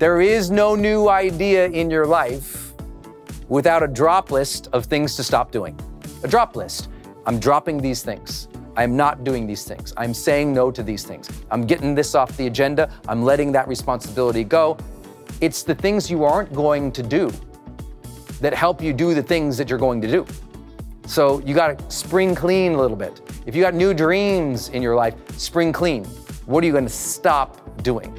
There is no new idea in your life without a drop list of things to stop doing. A drop list. I'm dropping these things. I'm not doing these things. I'm saying no to these things. I'm getting this off the agenda. I'm letting that responsibility go. It's the things you aren't going to do that help you do the things that you're going to do. So you got to spring clean a little bit. If you got new dreams in your life, spring clean. What are you going to stop doing?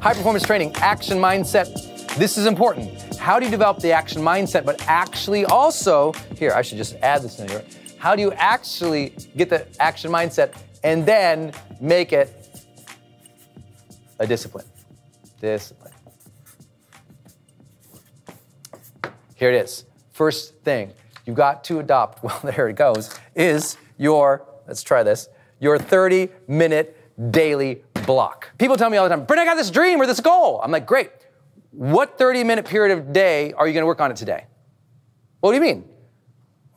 High performance training, action mindset. This is important. How do you develop the action mindset, but actually also, here, I should just add this in here. How do you actually get the action mindset and then make it a discipline? Discipline. Here it is. First thing you've got to adopt, well, there it goes, is your, let's try this, your 30 minute daily block. People tell me all the time, Brent, I got this dream or this goal. I'm like, great. What 30 minute period of day are you going to work on it today? What do you mean?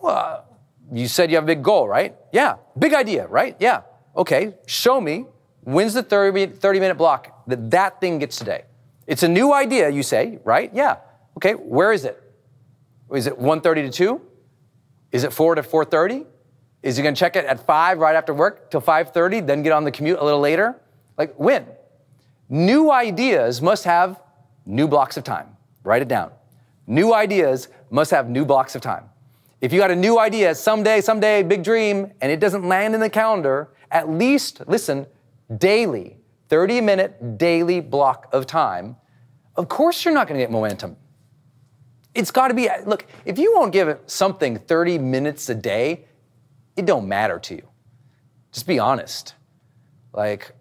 Well, you said you have a big goal, right? Yeah. Big idea, right? Yeah. Okay. Show me when's the 30, 30 minute block that that thing gets today. It's a new idea, you say, right? Yeah. Okay. Where is it? Is it 1.30 to 2? Is it 4 to 4.30? Is he going to check it at 5 right after work till 5:30, then get on the commute a little later? Like when? New ideas must have new blocks of time. Write it down. New ideas must have new blocks of time. If you got a new idea someday, someday, big dream, and it doesn't land in the calendar, at least, listen, daily, 30 minute daily block of time, of course you're not to get momentum. It's got to be, look, if you won't give something 30 minutes a day, it don't matter to you. Just be honest. Like,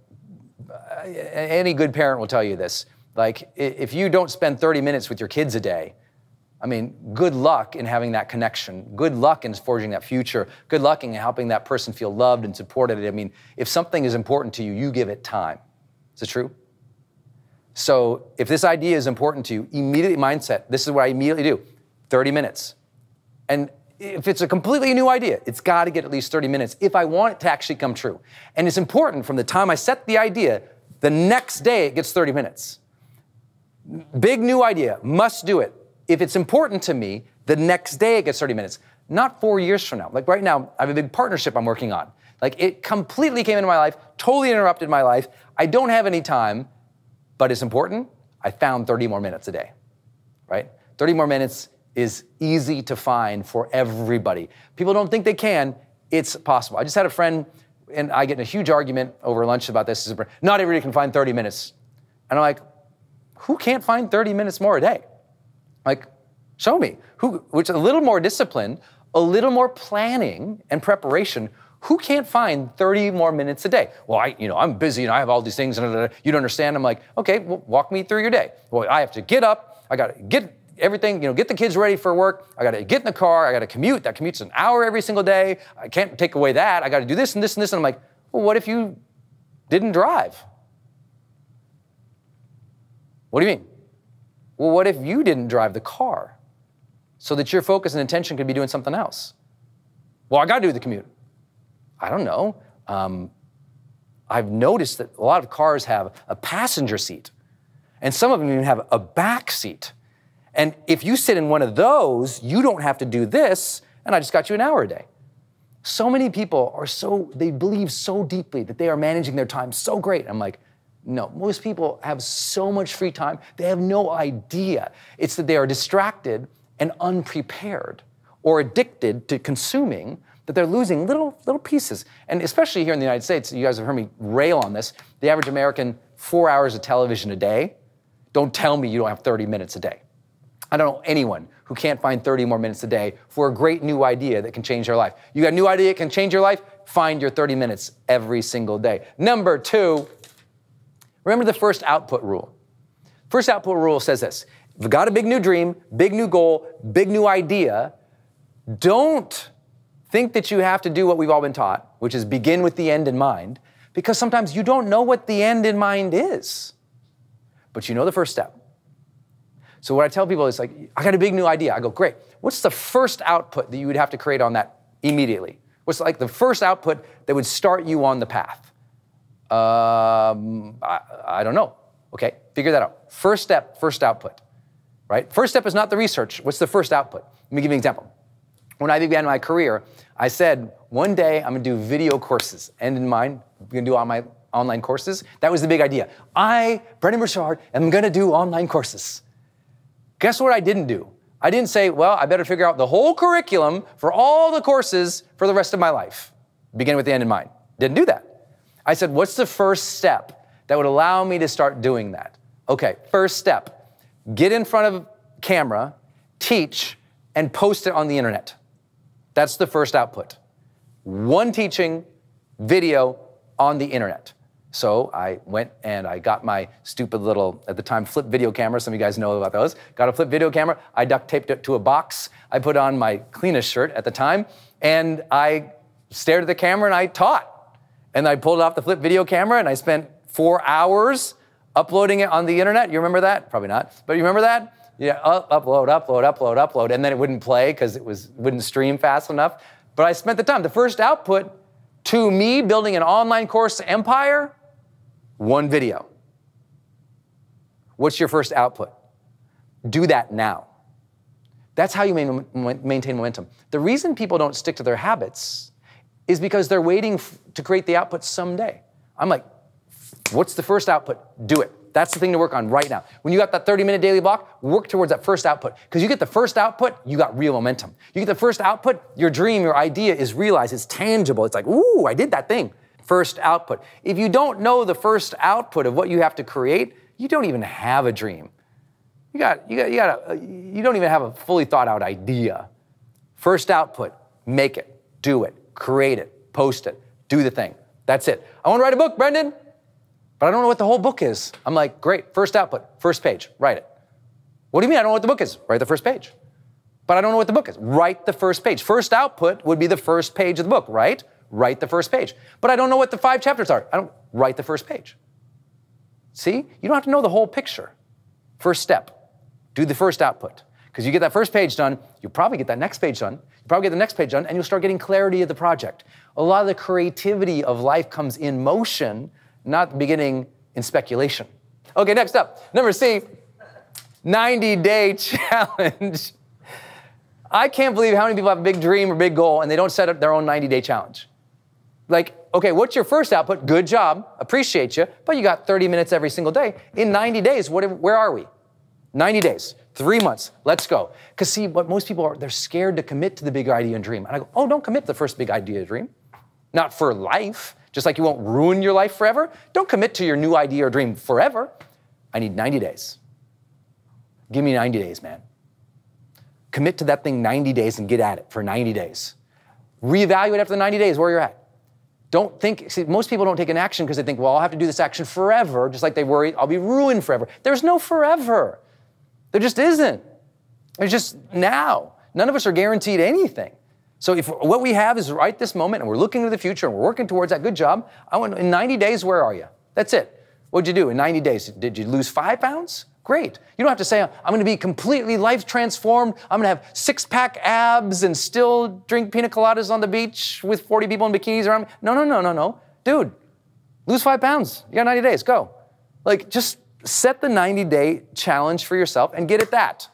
any good parent will tell you this. Like, if you don't spend 30 minutes with your kids a day, I mean, good luck in having that connection. Good luck in forging that future. Good luck in helping that person feel loved and supported. I mean, if something is important to you, you give it time. Is it true? So, if this idea is important to you, immediately mindset, this is what I immediately do 30 minutes. And if it's a completely new idea, it's got to get at least 30 minutes if I want it to actually come true. And it's important from the time I set the idea, the next day it gets 30 minutes. Big new idea, must do it if it's important to me, the next day it gets 30 minutes, not four years from now. Like right now, I have a big partnership I'm working on. Like it completely came into my life, totally interrupted my life. I don't have any time, but it's important. I found 30 more minutes a day, right? 30 more minutes is easy to find for everybody. People don't think they can. It's possible. I just had a friend, and I get in a huge argument over lunch about this. Not everybody can find 30 minutes. And I'm like, who can't find 30 minutes more a day? Like, show me. Who, which a little more discipline, a little more planning and preparation. Who can't find 30 more minutes a day? Well, I, you know, I'm busy and I have all these things and you don't understand. I'm like, okay, well, walk me through your day. Well, I have to get up. I got to get everything, you know, get the kids ready for work. I got to get in the car. I got to commute. That commute's an hour every single day. I can't take away that. I got to do this and this and this. And I'm like, well, what if you didn't drive? What do you mean? Well, what if you didn't drive the car so that your focus and attention could be doing something else? Well, I got to do the commute. I don't know. Um, I've noticed that a lot of cars have a passenger seat, and some of them even have a back seat. And if you sit in one of those, you don't have to do this, and I just got you an hour a day. So many people are so, they believe so deeply that they are managing their time so great. I'm like, no, most people have so much free time, they have no idea. It's that they are distracted and unprepared or addicted to consuming that they're losing little little pieces. And especially here in the United States, you guys have heard me rail on this. The average American, four hours of television a day. Don't tell me you don't have 30 minutes a day. I don't know anyone who can't find 30 more minutes a day for a great new idea that can change their life. You got a new idea that can change your life? Find your 30 minutes every single day. Number two, Remember the first output rule. First output rule says this if you've got a big new dream, big new goal, big new idea, don't think that you have to do what we've all been taught, which is begin with the end in mind, because sometimes you don't know what the end in mind is. But you know the first step. So what I tell people is like, I got a big new idea. I go, great. What's the first output that you would have to create on that immediately? What's like the first output that would start you on the path? Um, I, I don't know. Okay, figure that out. First step, first output, right? First step is not the research. What's the first output? Let me give you an example. When I began my career, I said, one day I'm gonna do video courses. End in mind, I'm gonna do all my online courses. That was the big idea. I, Brendon Burchard, am gonna do online courses. Guess what I didn't do? I didn't say, well, I better figure out the whole curriculum for all the courses for the rest of my life. Begin with the end in mind. Didn't do that. I said, What's the first step that would allow me to start doing that? Okay, first step get in front of camera, teach, and post it on the internet. That's the first output. One teaching video on the internet. So I went and I got my stupid little, at the time, flip video camera. Some of you guys know about those. Got a flip video camera. I duct taped it to a box. I put on my cleanest shirt at the time, and I stared at the camera and I taught. And I pulled off the flip video camera and I spent four hours uploading it on the internet. You remember that? Probably not. But you remember that? Yeah, upload, upload, upload, upload. And then it wouldn't play because it was wouldn't stream fast enough. But I spent the time. The first output to me building an online course empire, one video. What's your first output? Do that now. That's how you maintain momentum. The reason people don't stick to their habits is because they're waiting to create the output someday. I'm like, what's the first output? Do it. That's the thing to work on right now. When you got that 30 minute daily block, work towards that first output. Because you get the first output, you got real momentum. You get the first output, your dream, your idea is realized, it's tangible. It's like, ooh, I did that thing. First output. If you don't know the first output of what you have to create, you don't even have a dream. You got, you got, you got, a, uh, you don't even have a fully thought out idea. First output, make it, do it, create it, post it, do the thing. That's it. I want to write a book, Brendon, but I don't know what the whole book is. I'm like, great, first output, first page, write it. What do you mean I don't know what the book is? Write the first page. But I don't know what the book is. Write the first page. First output would be the first page of the book, right? Write the first page. But I don't know what the five chapters are. I don't write the first page. See? You don't have to know the whole picture. First step, do the first output. Because you get that first page done, you'll probably get that next page done, you'll probably get the next page done, and you'll start getting clarity of the project. A lot of the creativity of life comes in motion not beginning in speculation. Okay, next up, number C, 90 day challenge. I can't believe how many people have a big dream or big goal and they don't set up their own 90 day challenge. Like, okay, what's your first output? Good job, appreciate you, but you got 30 minutes every single day. In 90 days, what, where are we? 90 days, three months, let's go. Because see, what most people are, they're scared to commit to the big idea and dream. And I go, oh, don't commit to the first big idea and dream. Not for life. Just like you won't ruin your life forever, don't commit to your new idea or dream forever. I need 90 days. Give me 90 days, man. Commit to that thing 90 days and get at it for 90 days. Reevaluate after the 90 days where you're at. Don't think, see, most people don't take an action because they think, well, I'll have to do this action forever, just like they worry, I'll be ruined forever. There's no forever. There just isn't. There's just now. None of us are guaranteed anything. So if what we have is right this moment and we're looking to the future and we're working towards that, good job. I want in 90 days, where are you? That's it. What'd you do in 90 days? Did you lose five pounds? Great. You don't have to say, I'm going to be completely life transformed. I'm going to have six pack abs and still drink pina coladas on the beach with 40 people in bikinis around me. No, no, no, no, no. Dude, lose five pounds. You got 90 days. Go. Like, just set the 90 day challenge for yourself and get at that.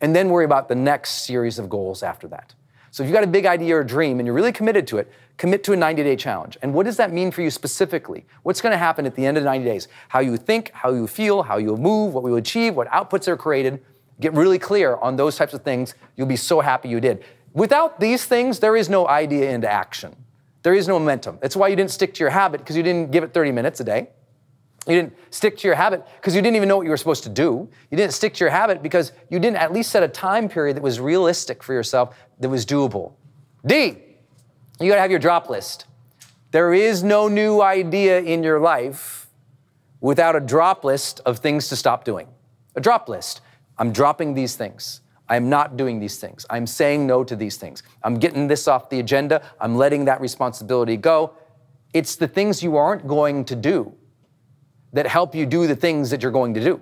And then worry about the next series of goals after that. So if you've got a big idea or a dream and you're really committed to it, commit to a 90 day challenge. And what does that mean for you specifically? What's going to happen at the end of the 90 days? How you think, how you feel, how you move, what will achieve, what outputs are created. Get really clear on those types of things. You'll be so happy you did. Without these things, there is no idea into action. There is no momentum. That's why you didn't stick to your habit because you didn't give it 30 minutes a day. You didn't stick to your habit because you didn't even know what you were supposed to do. You didn't stick to your habit because you didn't at least set a time period that was realistic for yourself, that was doable. D, you gotta have your drop list. There is no new idea in your life without a drop list of things to stop doing. A drop list. I'm dropping these things. I'm not doing these things. I'm saying no to these things. I'm getting this off the agenda. I'm letting that responsibility go. It's the things you aren't going to do that help you do the things that you're going to do.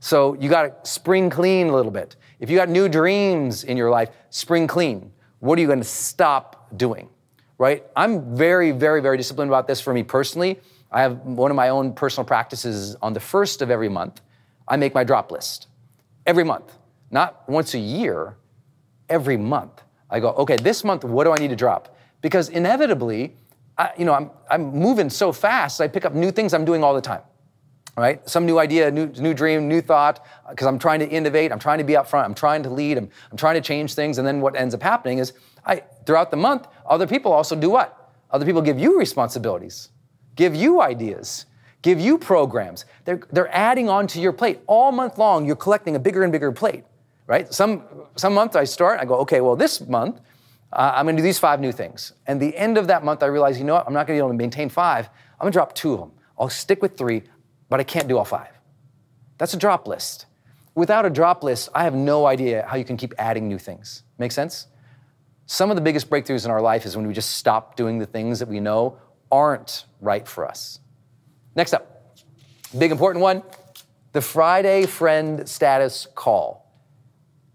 So you got to spring clean a little bit. If you got new dreams in your life, spring clean. What are you going to stop doing? Right? I'm very, very, very disciplined about this for me personally. I have one of my own personal practices on the first of every month. I make my drop list every month, not once a year, every month. I go, okay, this month, what do I need to drop? Because inevitably, I, you know, I'm, I'm moving so fast, I pick up new things I'm doing all the time. Right? Some new idea, new, new dream, new thought, because I'm trying to innovate, I'm trying to be up front, I'm trying to lead, I'm, I'm trying to change things. And then what ends up happening is I, throughout the month, other people also do what? Other people give you responsibilities, give you ideas, give you programs. They're, they're adding onto your plate. All month long, you're collecting a bigger and bigger plate, right? Some, some month I start, I go, okay, well, this month, uh, I'm going to do these five new things. And the end of that month, I realize, you know what? I'm not going to be able to maintain five. I'm going to drop two of them. I'll stick with three, but I can't do all five. That's a drop list. Without a drop list, I have no idea how you can keep adding new things. Make sense? Some of the biggest breakthroughs in our life is when we just stop doing the things that we know aren't right for us. Next up, big important one the Friday friend status call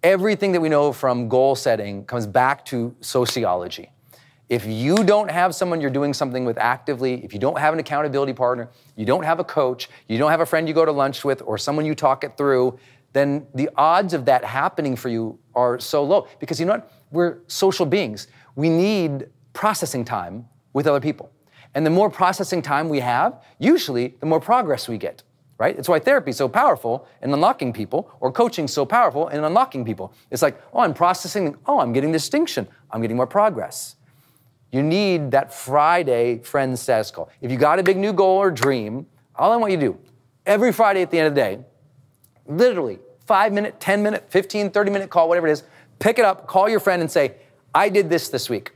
everything that we know from goal setting comes back to sociology. If you don't have someone you're doing something with actively, if you don't have an accountability partner, you don't have a coach, you don't have a friend you go to lunch with, or someone you talk it through, then the odds of that happening for you are so low. Because you know what? We're social beings. We need processing time with other people. And the more processing time we have, usually the more progress we get, right? It's why therapy is so powerful in unlocking people, or coaching so powerful in unlocking people. It's like, oh, I'm processing, oh, I'm getting distinction, I'm getting more progress. You need that Friday friend status call. If you got a big new goal or dream, all I want you to do, every Friday at the end of the day, literally five minute, 10 minute, 15, 30 minute call, whatever it is, pick it up, call your friend and say, I did this this week,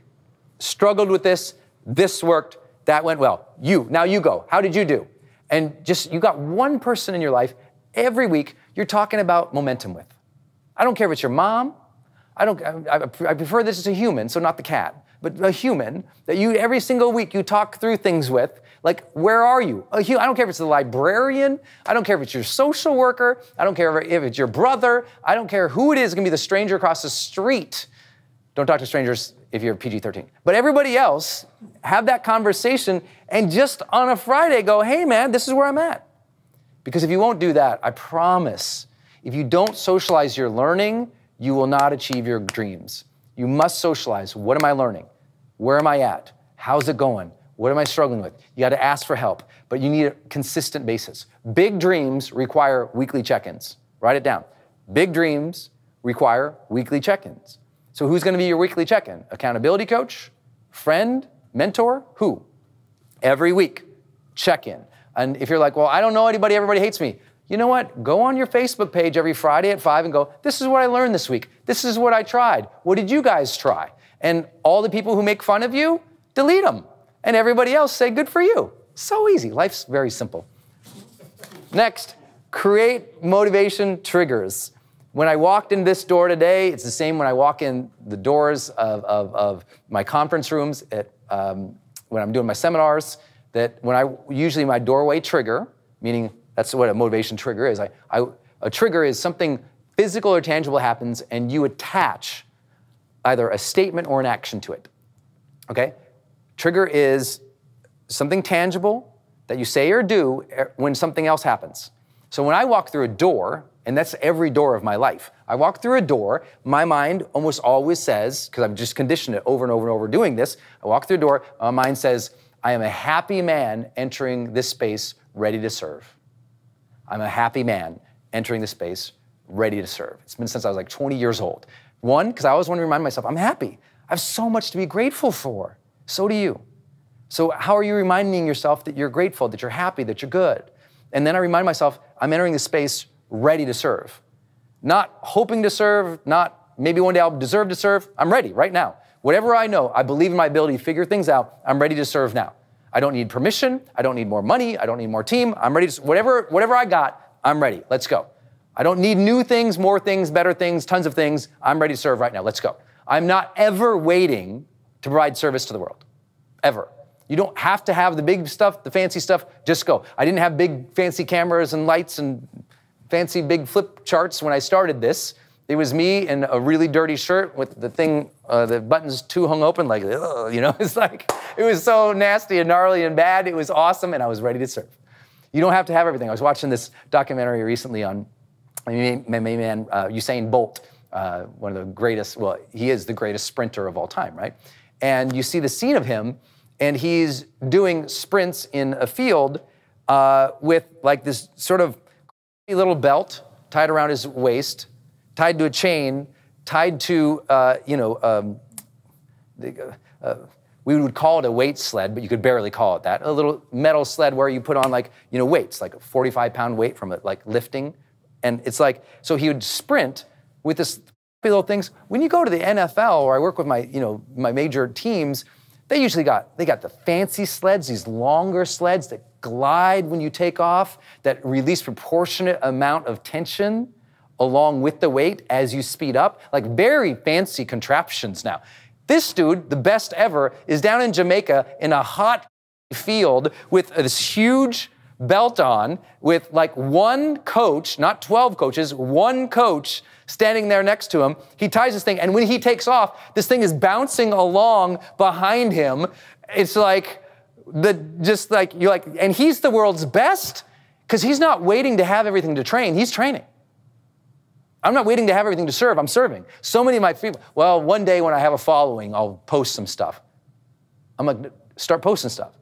struggled with this, this worked, that went well. You, now you go. How did you do? And just, you got one person in your life every week you're talking about momentum with. I don't care if it's your mom. I don't, I, I prefer this as a human, so not the cat, but a human that you, every single week, you talk through things with. Like, where are you? Uh, I don't care if it's the librarian. I don't care if it's your social worker. I don't care if it's your brother. I don't care who it is. It's gonna be the stranger across the street. Don't talk to strangers if you're PG 13. But everybody else, have that conversation and just on a Friday go, hey man, this is where I'm at. Because if you won't do that, I promise, if you don't socialize your learning, you will not achieve your dreams. You must socialize. What am I learning? Where am I at? How's it going? What am I struggling with? You got to ask for help, but you need a consistent basis. Big dreams require weekly check ins. Write it down. Big dreams require weekly check ins. So, who's going to be your weekly check in? Accountability coach? Friend? Mentor? Who? Every week, check in. And if you're like, well, I don't know anybody, everybody hates me. You know what? Go on your Facebook page every Friday at 5 and go, this is what I learned this week. This is what I tried. What did you guys try? And all the people who make fun of you, delete them. And everybody else say, good for you. So easy. Life's very simple. Next, create motivation triggers. When I walked in this door today, it's the same when I walk in the doors of, of, of my conference rooms at, um, when I'm doing my seminars. That when I usually my doorway trigger, meaning that's what a motivation trigger is. I, I, a trigger is something physical or tangible happens, and you attach either a statement or an action to it. Okay? Trigger is something tangible that you say or do when something else happens. So when I walk through a door, and that's every door of my life. I walk through a door, my mind almost always says, because I've just conditioned it over and over and over doing this, I walk through a door, my mind says, I am a happy man entering this space ready to serve. I'm a happy man entering this space ready to serve. It's been since I was like 20 years old. One, because I always want to remind myself, I'm happy. I have so much to be grateful for. So do you. So, how are you reminding yourself that you're grateful, that you're happy, that you're good? And then I remind myself, I'm entering the space ready to serve. Not hoping to serve, not maybe one day I'll deserve to serve. I'm ready right now. Whatever I know, I believe in my ability to figure things out. I'm ready to serve now. I don't need permission. I don't need more money. I don't need more team. I'm ready to, whatever, whatever I got, I'm ready. Let's go. I don't need new things, more things, better things, tons of things. I'm ready to serve right now. Let's go. I'm not ever waiting to provide service to the world. Ever. You don't have to have the big stuff, the fancy stuff. Just go. I didn't have big fancy cameras and lights and fancy big flip charts when I started this. It was me in a really dirty shirt with the thing, uh, the buttons too hung open, like, you know, it's like, it was so nasty and gnarly and bad. It was awesome, and I was ready to serve. You don't have to have everything. I was watching this documentary recently on my man, uh, Usain Bolt, uh, one of the greatest, well, he is the greatest sprinter of all time, right? And you see the scene of him, and he's doing sprints in a field uh, with like this sort of little belt tied around his waist, tied to a chain, tied to, uh, you know, um, the, uh, we would call it a weight sled, but you could barely call it that. A little metal sled where you put on like, you know, weights, like a 45 pound weight from it, like lifting. And it's like, so he would sprint with this little things. When you go to the NFL or I work with my, you know, my major teams, they usually got, they got the fancy sleds, these longer sleds that glide when you take off, that release proportionate amount of tension along with the weight as you speed up. Like very fancy contraptions now. This dude, the best ever, is down in Jamaica in a hot field with this huge belt on with like one coach, not 12 coaches, one coach standing there next to him. He ties this thing, and when he takes off, this thing is bouncing along behind him. It's like the just like you're like, and he's the world's best because he's not waiting to have everything to train. He's training. I'm not waiting to have everything to serve. I'm serving. So many of my people, well, one day when I have a following, I'll post some stuff. I'm like, start posting stuff.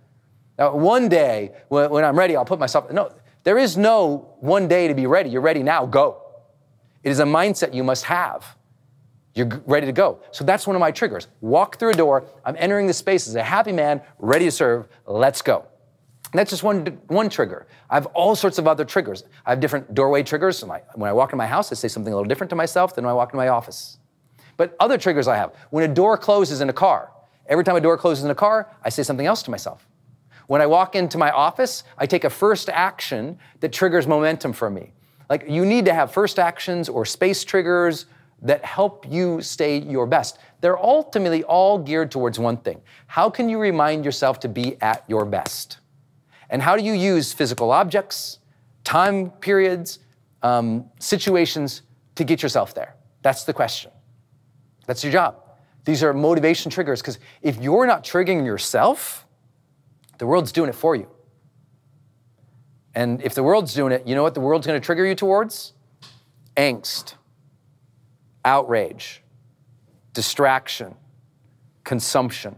Now, one day when, when I'm ready, I'll put myself, no, there is no one day to be ready. You're ready now, go. It is a mindset you must have. You're ready to go. So that's one of my triggers. Walk through a door. I'm entering the space as a happy man, ready to serve. Let's go. And that's just one, one trigger. I have all sorts of other triggers. I have different doorway triggers. When I walk in my house, I say something a little different to myself than when I walk in my office. But other triggers I have. When a door closes in a car, every time a door closes in a car, I say something else to myself. When I walk into my office, I take a first action that triggers momentum for me. Like you need to have first actions or space triggers that help you stay your best. They're ultimately all geared towards one thing. How can you remind yourself to be at your best? And how do you use physical objects, time periods, um, situations to get yourself there? That's the question. That's your job. These are motivation triggers because if you're not triggering yourself, the world's doing it for you. And if the world's doing it, you know what the world's going to trigger you towards? Angst, outrage, distraction, consumption.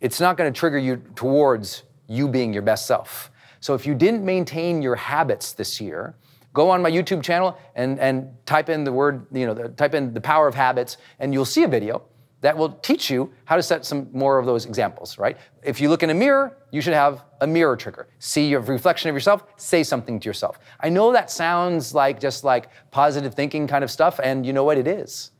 It's not going to trigger you towards you being your best self. So if you didn't maintain your habits this year, go on my YouTube channel and, and type in the word, you know, the, type in the power of habits, and you'll see a video that will teach you how to set some more of those examples, right? If you look in a mirror, you should have a mirror trigger. See your reflection of yourself, say something to yourself. I know that sounds like just like positive thinking kind of stuff, and you know what it is.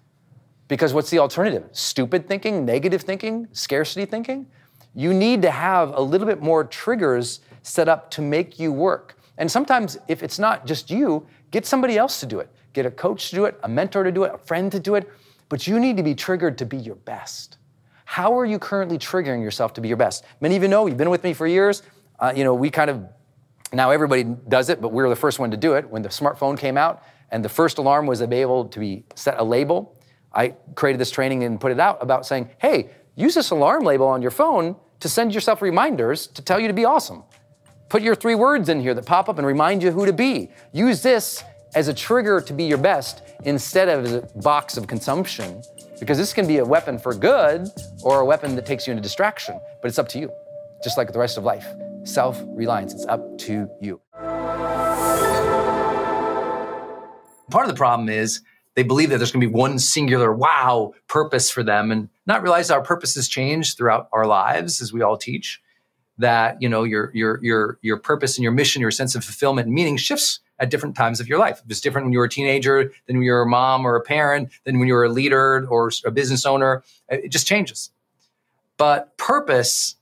Because what's the alternative? Stupid thinking, negative thinking, scarcity thinking? You need to have a little bit more triggers set up to make you work. And sometimes, if it's not just you, get somebody else to do it. Get a coach to do it, a mentor to do it, a friend to do it but you need to be triggered to be your best. How are you currently triggering yourself to be your best? Many of you know, you've been with me for years. Uh, you know, we kind of, now everybody does it, but we were the first one to do it when the smartphone came out and the first alarm was able to be set a label. I created this training and put it out about saying, hey, use this alarm label on your phone to send yourself reminders to tell you to be awesome. Put your three words in here that pop up and remind you who to be. Use this as a trigger to be your best instead of as a box of consumption. Because this can be a weapon for good or a weapon that takes you into distraction, but it's up to you, just like the rest of life. Self reliance, it's up to you. Part of the problem is they believe that there's going to be one singular wow purpose for them and not realize our purposes change throughout our lives as we all teach that you know your your your your purpose and your mission your sense of fulfillment and meaning shifts at different times of your life. If it's different when you were a teenager than when you were a mom or a parent, than when you were a leader or a business owner. Uh, it just changes. But purpose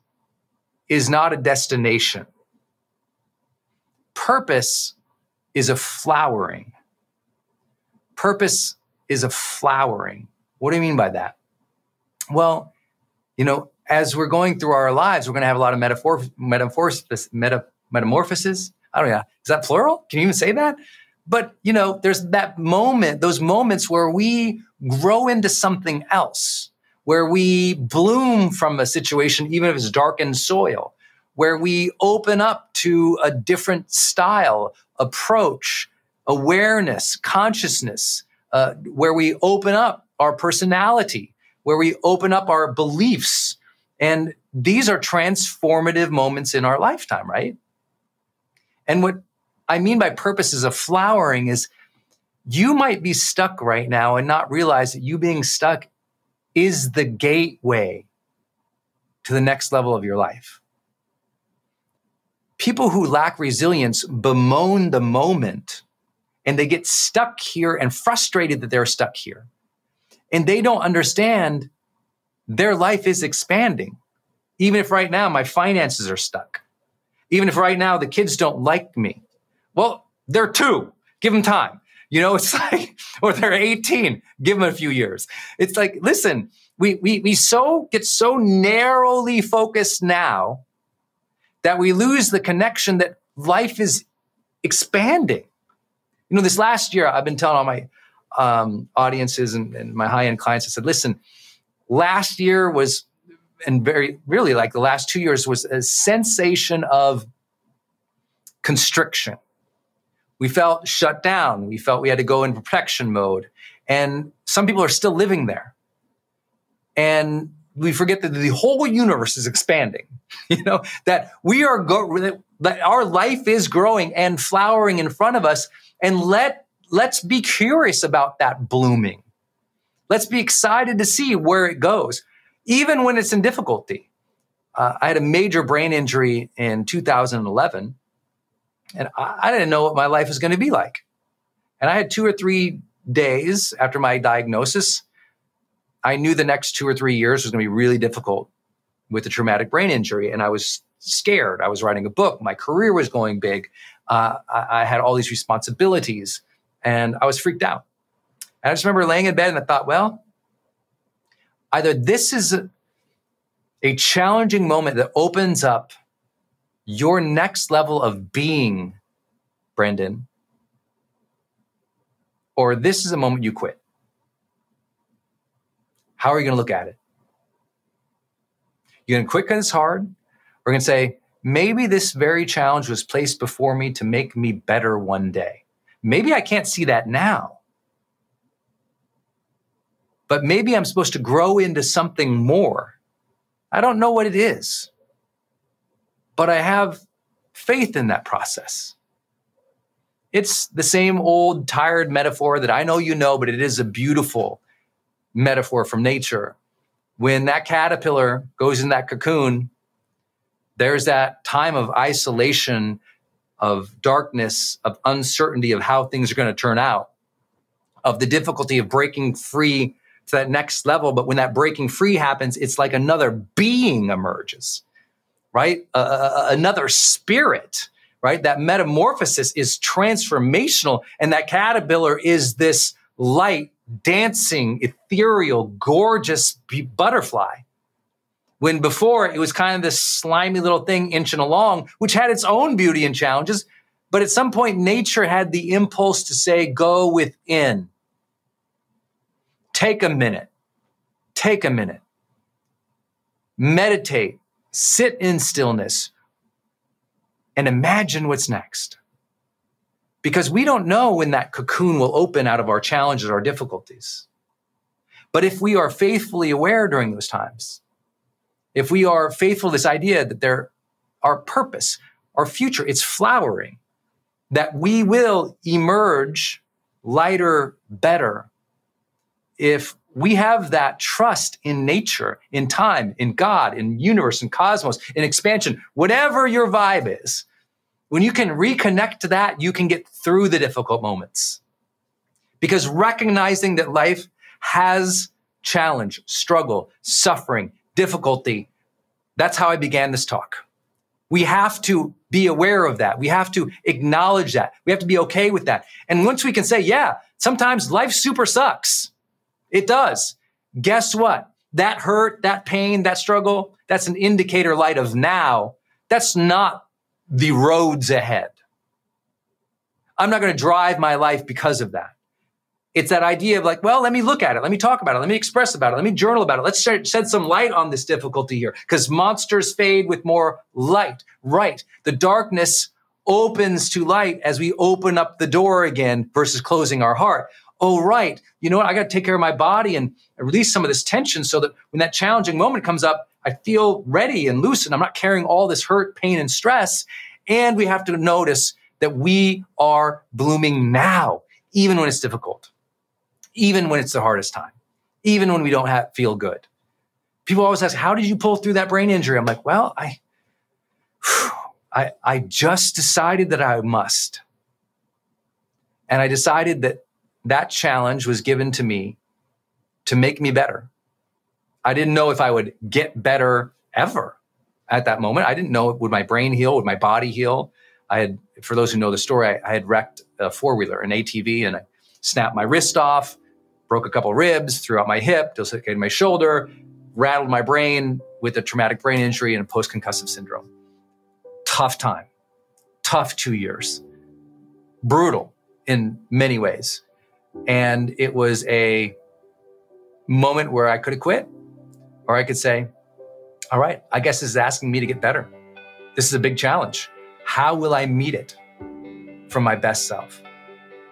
is not a destination. Purpose is a flowering. Purpose is a flowering. What do you mean by that? Well, you know, as we're going through our lives, we're going to have a lot of metaphor, metamorphosis, meta, metamorphosis, Don't know. Is that plural? Can you even say that? But, you know, there's that moment, those moments where we grow into something else, where we bloom from a situation, even if it's darkened soil, where we open up to a different style, approach, awareness, consciousness, uh, where we open up our personality, where we open up our beliefs. And these are transformative moments in our lifetime, right? And what I mean by purposes of flowering is you might be stuck right now and not realize that you being stuck is the gateway to the next level of your life. People who lack resilience bemoan the moment and they get stuck here and frustrated that they're stuck here. And they don't understand their life is expanding. Even if right now my finances are stuck even if right now the kids don't like me. Well, they're two. Give them time. You know, it's like, or they're 18. Give them a few years. It's like, listen, we, we, we so get so narrowly focused now that we lose the connection that life is expanding. You know, this last year, I've been telling all my um, audiences and, and my high end clients, I said, listen, last year was and very really like the last two years was a sensation of constriction. We felt shut down. We felt we had to go in protection mode. And some people are still living there. And we forget that the whole universe is expanding. You know that we are go- that our life is growing and flowering in front of us, and let let's be curious about that blooming. Let's be excited to see where it goes, even when it's in difficulty. Uh, I had a major brain injury in 2011, and I, I didn't know what my life was going to be like. And I had two or three days after my diagnosis I knew the next two or three years was going to be really difficult with a traumatic brain injury. And I was scared. I was writing a book. My career was going big. Uh, I, I, had all these responsibilities and I was freaked out. And I just remember laying in bed and I thought, well, either this is a, a challenging moment that opens up your next level of being, Brendon, or this is a moment you quit. How are you going to look at it? You're going to quit because it's hard? You're going to say, maybe this very challenge was placed before me to make me better one day. Maybe I can't see that now. But maybe I'm supposed to grow into something more. I don't know what it is. But I have faith in that process. It's the same old tired metaphor that I know you know, but it is a beautiful metaphor from nature. When that caterpillar goes in that cocoon, there's that time of isolation, of darkness, of uncertainty of how things are going to turn out, of the difficulty of breaking free to that next level. But when that breaking free happens, it's like another being emerges, right? Uh, another spirit, right? That metamorphosis is transformational. And that caterpillar is this light dancing, ethereal, gorgeous butterfly. When before it was kind of this slimy little thing inching along, which had its own beauty and challenges. But at some point, nature had the impulse to say, go within. Take a minute. Take a minute. Meditate. Sit in stillness and imagine what's next because we don't know when that cocoon will open out of our challenges, our difficulties. But if we are faithfully aware during those times, if we are faithful to this idea that there, our purpose, our future, it's flowering, that we will emerge lighter, better, if we have that trust in nature, in time, in God, in universe, in cosmos, in expansion, whatever your vibe is, when you can reconnect to that, you can get through the difficult moments. Because recognizing that life has challenge, struggle, suffering, difficulty, that's how I began this talk. We have to be aware of that. We have to acknowledge that. We have to be okay with that. And once we can say, yeah, sometimes life super sucks. It does. Guess what? That hurt, that pain, that struggle, that's an indicator light of now. That's not the roads ahead. I'm not going to drive my life because of that. It's that idea of like, well, let me look at it. Let me talk about it. Let me express about it. Let me journal about it. Let's shed some light on this difficulty here because monsters fade with more light. Right. The darkness opens to light as we open up the door again versus closing our heart. Oh, right. You know what? I got to take care of my body and release some of this tension so that when that challenging moment comes up, I feel ready and lucid. I'm not carrying all this hurt, pain, and stress. And we have to notice that we are blooming now, even when it's difficult, even when it's the hardest time, even when we don't have, feel good. People always ask, "How did you pull through that brain injury?" I'm like, "Well, I, I, I just decided that I must, and I decided that that challenge was given to me to make me better." I didn't know if I would get better ever at that moment. I didn't know would my brain heal, would my body heal. I had, for those who know the story, I, I had wrecked a four wheeler, an ATV, and I snapped my wrist off, broke a couple ribs, threw out my hip, dislocated my shoulder, rattled my brain with a traumatic brain injury and a post concussive syndrome. Tough time, tough two years, brutal in many ways. And it was a moment where I could have quit or I could say, all right, I guess this is asking me to get better. This is a big challenge. How will I meet it from my best self?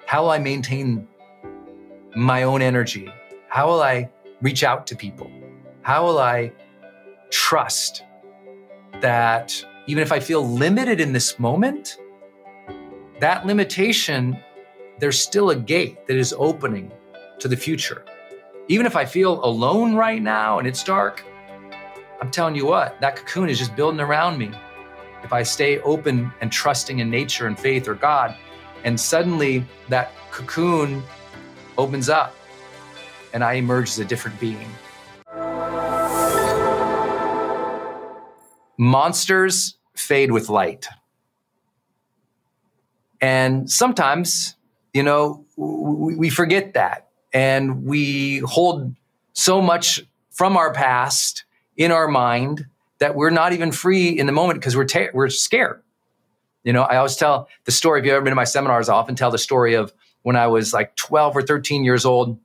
How will I maintain my own energy? How will I reach out to people? How will I trust that even if I feel limited in this moment, that limitation, there's still a gate that is opening to the future. Even if I feel alone right now and it's dark, I'm telling you what, that cocoon is just building around me. If I stay open and trusting in nature and faith or God, and suddenly that cocoon opens up and I emerge as a different being. Monsters fade with light. And sometimes, you know, we, forget that and we hold so much from our past in our mind that we're not even free in the moment because we're ta- we're scared. You know, I always tell the story. If you've ever been to my seminars, I often tell the story of when I was like 12 or 13 years old.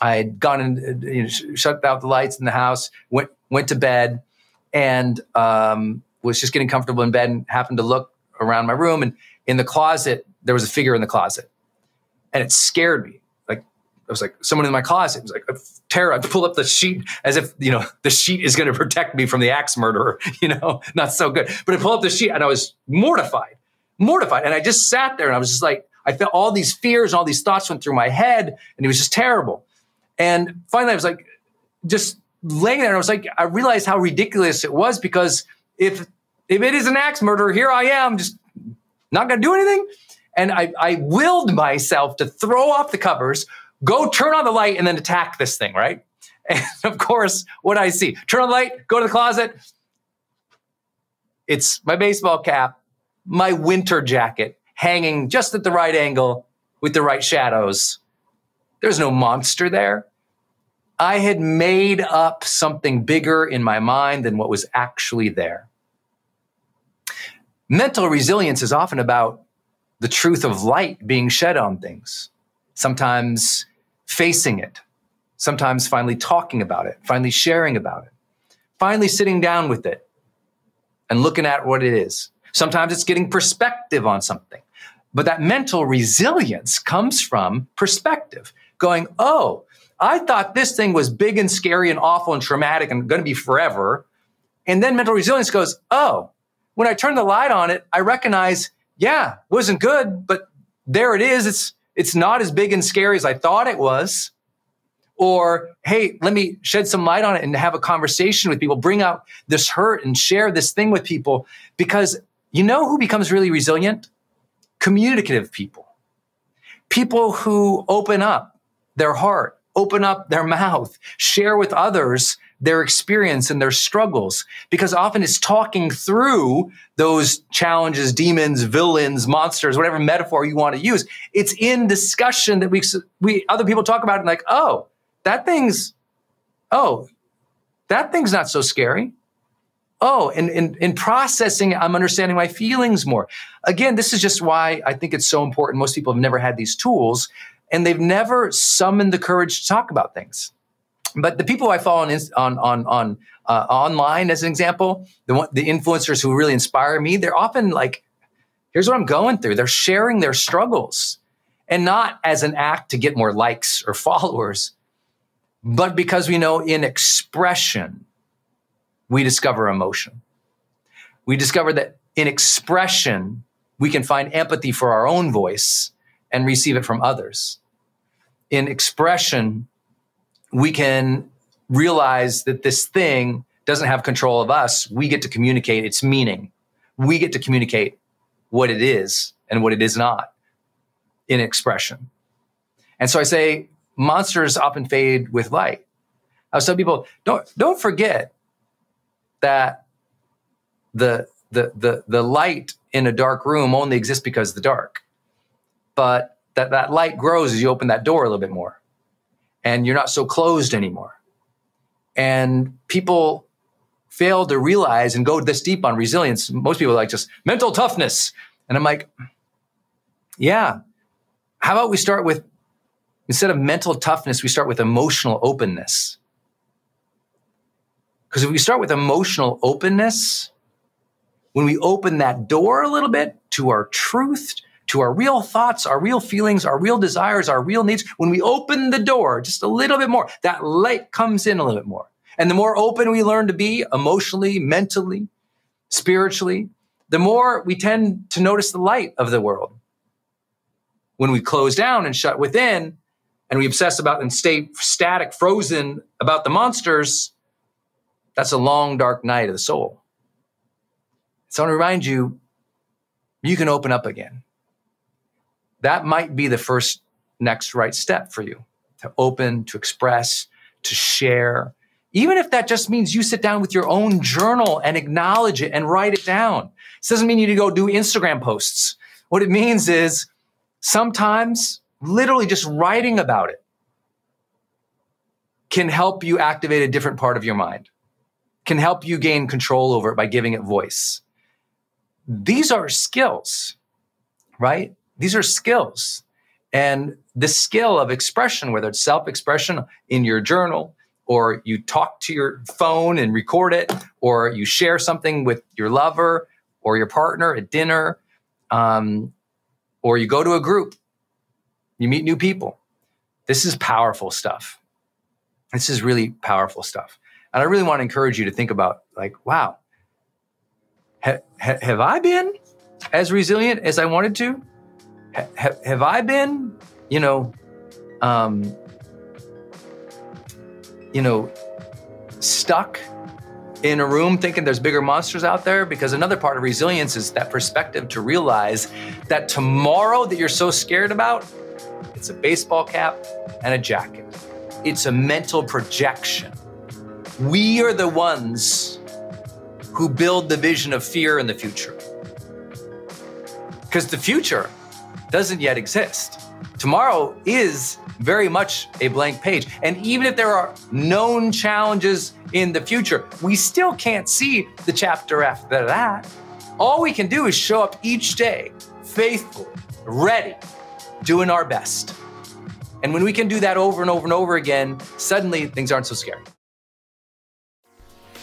I had gone and you know, shut out the lights in the house, went went to bed, and um, was just getting comfortable in bed and happened to look around my room and in the closet there was a figure in the closet and it scared me. Like I was like someone in my closet was like oh, terror I pull up the sheet as if you know the sheet is going to protect me from the axe murderer you know? Not so good. But I pull up the sheet and I was mortified mortified. And I just sat there and I was just like I felt all these fears and all these thoughts went through my head and it was just terrible. And finally I was like just laying there and I was like I realized how ridiculous it was because if if it is an axe murderer, here I am, just not going to do anything. And I, I willed myself to throw off the covers, go turn on the light, and then attack this thing, right? And of course, what I see turn on the light, go to the closet. It's my baseball cap, my winter jacket hanging just at the right angle with the right shadows. There's no monster there. I had made up something bigger in my mind than what was actually there. Mental resilience is often about the truth of light being shed on things, sometimes facing it, sometimes finally talking about it, finally sharing about it, finally sitting down with it and looking at what it is. Sometimes it's getting perspective on something. But that mental resilience comes from perspective, going, oh, I thought this thing was big and scary and awful and traumatic and going to be forever. And then mental resilience goes, oh, when I turn the light on it, I recognize, yeah, wasn't good, but there it is. It's it's not as big and scary as I thought it was. Or, hey, let me shed some light on it and have a conversation with people, bring out this hurt and share this thing with people. Because you know who becomes really resilient? Communicative people. People who open up their heart, open up their mouth, share with others their experience and their struggles because often it's talking through those challenges, demons, villains, monsters, whatever metaphor you want to use. It's in discussion that we, we other people talk about it like, oh, that thing's, oh, that thing's not so scary. Oh, and in processing, I'm understanding my feelings more. Again, this is just why I think it's so important. Most people have never had these tools and they've never summoned the courage to talk about things. But the people I follow on on on, on uh, online, as an example, the the influencers who really inspire me, they're often like, "Here's what I'm going through." They're sharing their struggles, and not as an act to get more likes or followers, but because we know in expression, we discover emotion. We discover that in expression, we can find empathy for our own voice and receive it from others. In expression, we can realize that this thing doesn't have control of us. We get to communicate its meaning. We get to communicate what it is and what it is not in expression. And so I say monsters often fade with light. I tell people don't don't forget that the the the the light in a dark room only exists because of the dark. But that that light grows as you open that door a little bit more and you're not so closed anymore. And people fail to realize and go this deep on resilience. Most people like just mental toughness. And I'm like, yeah. How about we start with, instead of mental toughness, we start with emotional openness. Because if we start with emotional openness, when we open that door a little bit to our truth, to our real thoughts, our real feelings, our real desires, our real needs, when we open the door just a little bit more, that light comes in a little bit more. And the more open we learn to be emotionally, mentally, spiritually, the more we tend to notice the light of the world. When we close down and shut within and we obsess about and stay static, frozen about the monsters, that's a long, dark night of the soul. So I want to remind you, you can open up again. That might be the first next right step for you to open, to express, to share. Even if that just means you sit down with your own journal and acknowledge it and write it down. This doesn't mean you need to go do Instagram posts. What it means is sometimes literally just writing about it can help you activate a different part of your mind, can help you gain control over it by giving it voice. These are skills, right? These are skills. And the skill of expression, whether it's self expression in your journal, or you talk to your phone and record it, or you share something with your lover or your partner at dinner, um, or you go to a group, you meet new people. This is powerful stuff. This is really powerful stuff. And I really want to encourage you to think about like, wow, ha- ha- have I been as resilient as I wanted to? Ha- have I been, you know, um, you know, stuck in a room thinking there's bigger monsters out there? Because another part of resilience is that perspective to realize that tomorrow that you're so scared about it's a baseball cap and a jacket. It's a mental projection. We are the ones who build the vision of fear in the future. Because the future doesn't yet exist tomorrow is very much a blank page. And even if there are known challenges in the future, we still can't see the chapter after that. All we can do is show up each day faithfully, ready, doing our best. And when we can do that over and over and over again, suddenly things aren't so scary.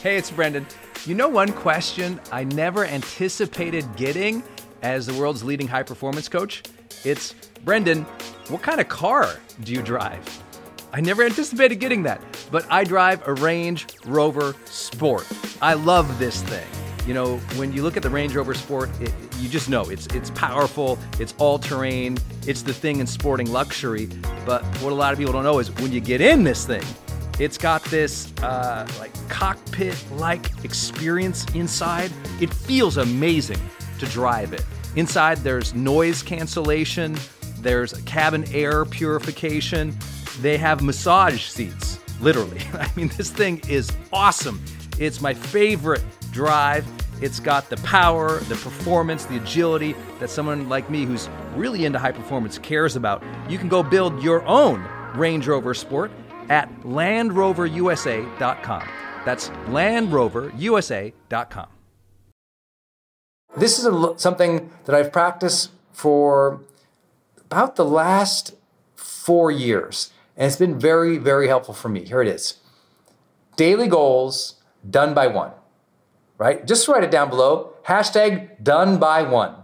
Hey, it's Brendon. You know, one question I never anticipated getting as the world's leading high performance coach? It's Brendon, what kind of car do you drive? I never anticipated getting that, but I drive a Range Rover Sport. I love this thing. You know, when you look at the Range Rover Sport, it, you just know it's it's powerful, it's all terrain, it's the thing in sporting luxury. But what a lot of people don't know is when you get in this thing, it's got this uh, like cockpit-like experience inside. It feels amazing to drive it. Inside, there's noise cancellation, there's cabin air purification. They have massage seats, literally. I mean, this thing is awesome. It's my favorite drive. It's got the power, the performance, the agility that someone like me who's really into high performance cares about. You can go build your own Range Rover Sport at LandRoverUSA.com. That's LandRoverUSA.com. This is a, something that I've practiced for about the last four years. And it's been very, very helpful for me. Here it is daily goals done by one, right? Just write it down below. Hashtag done by one.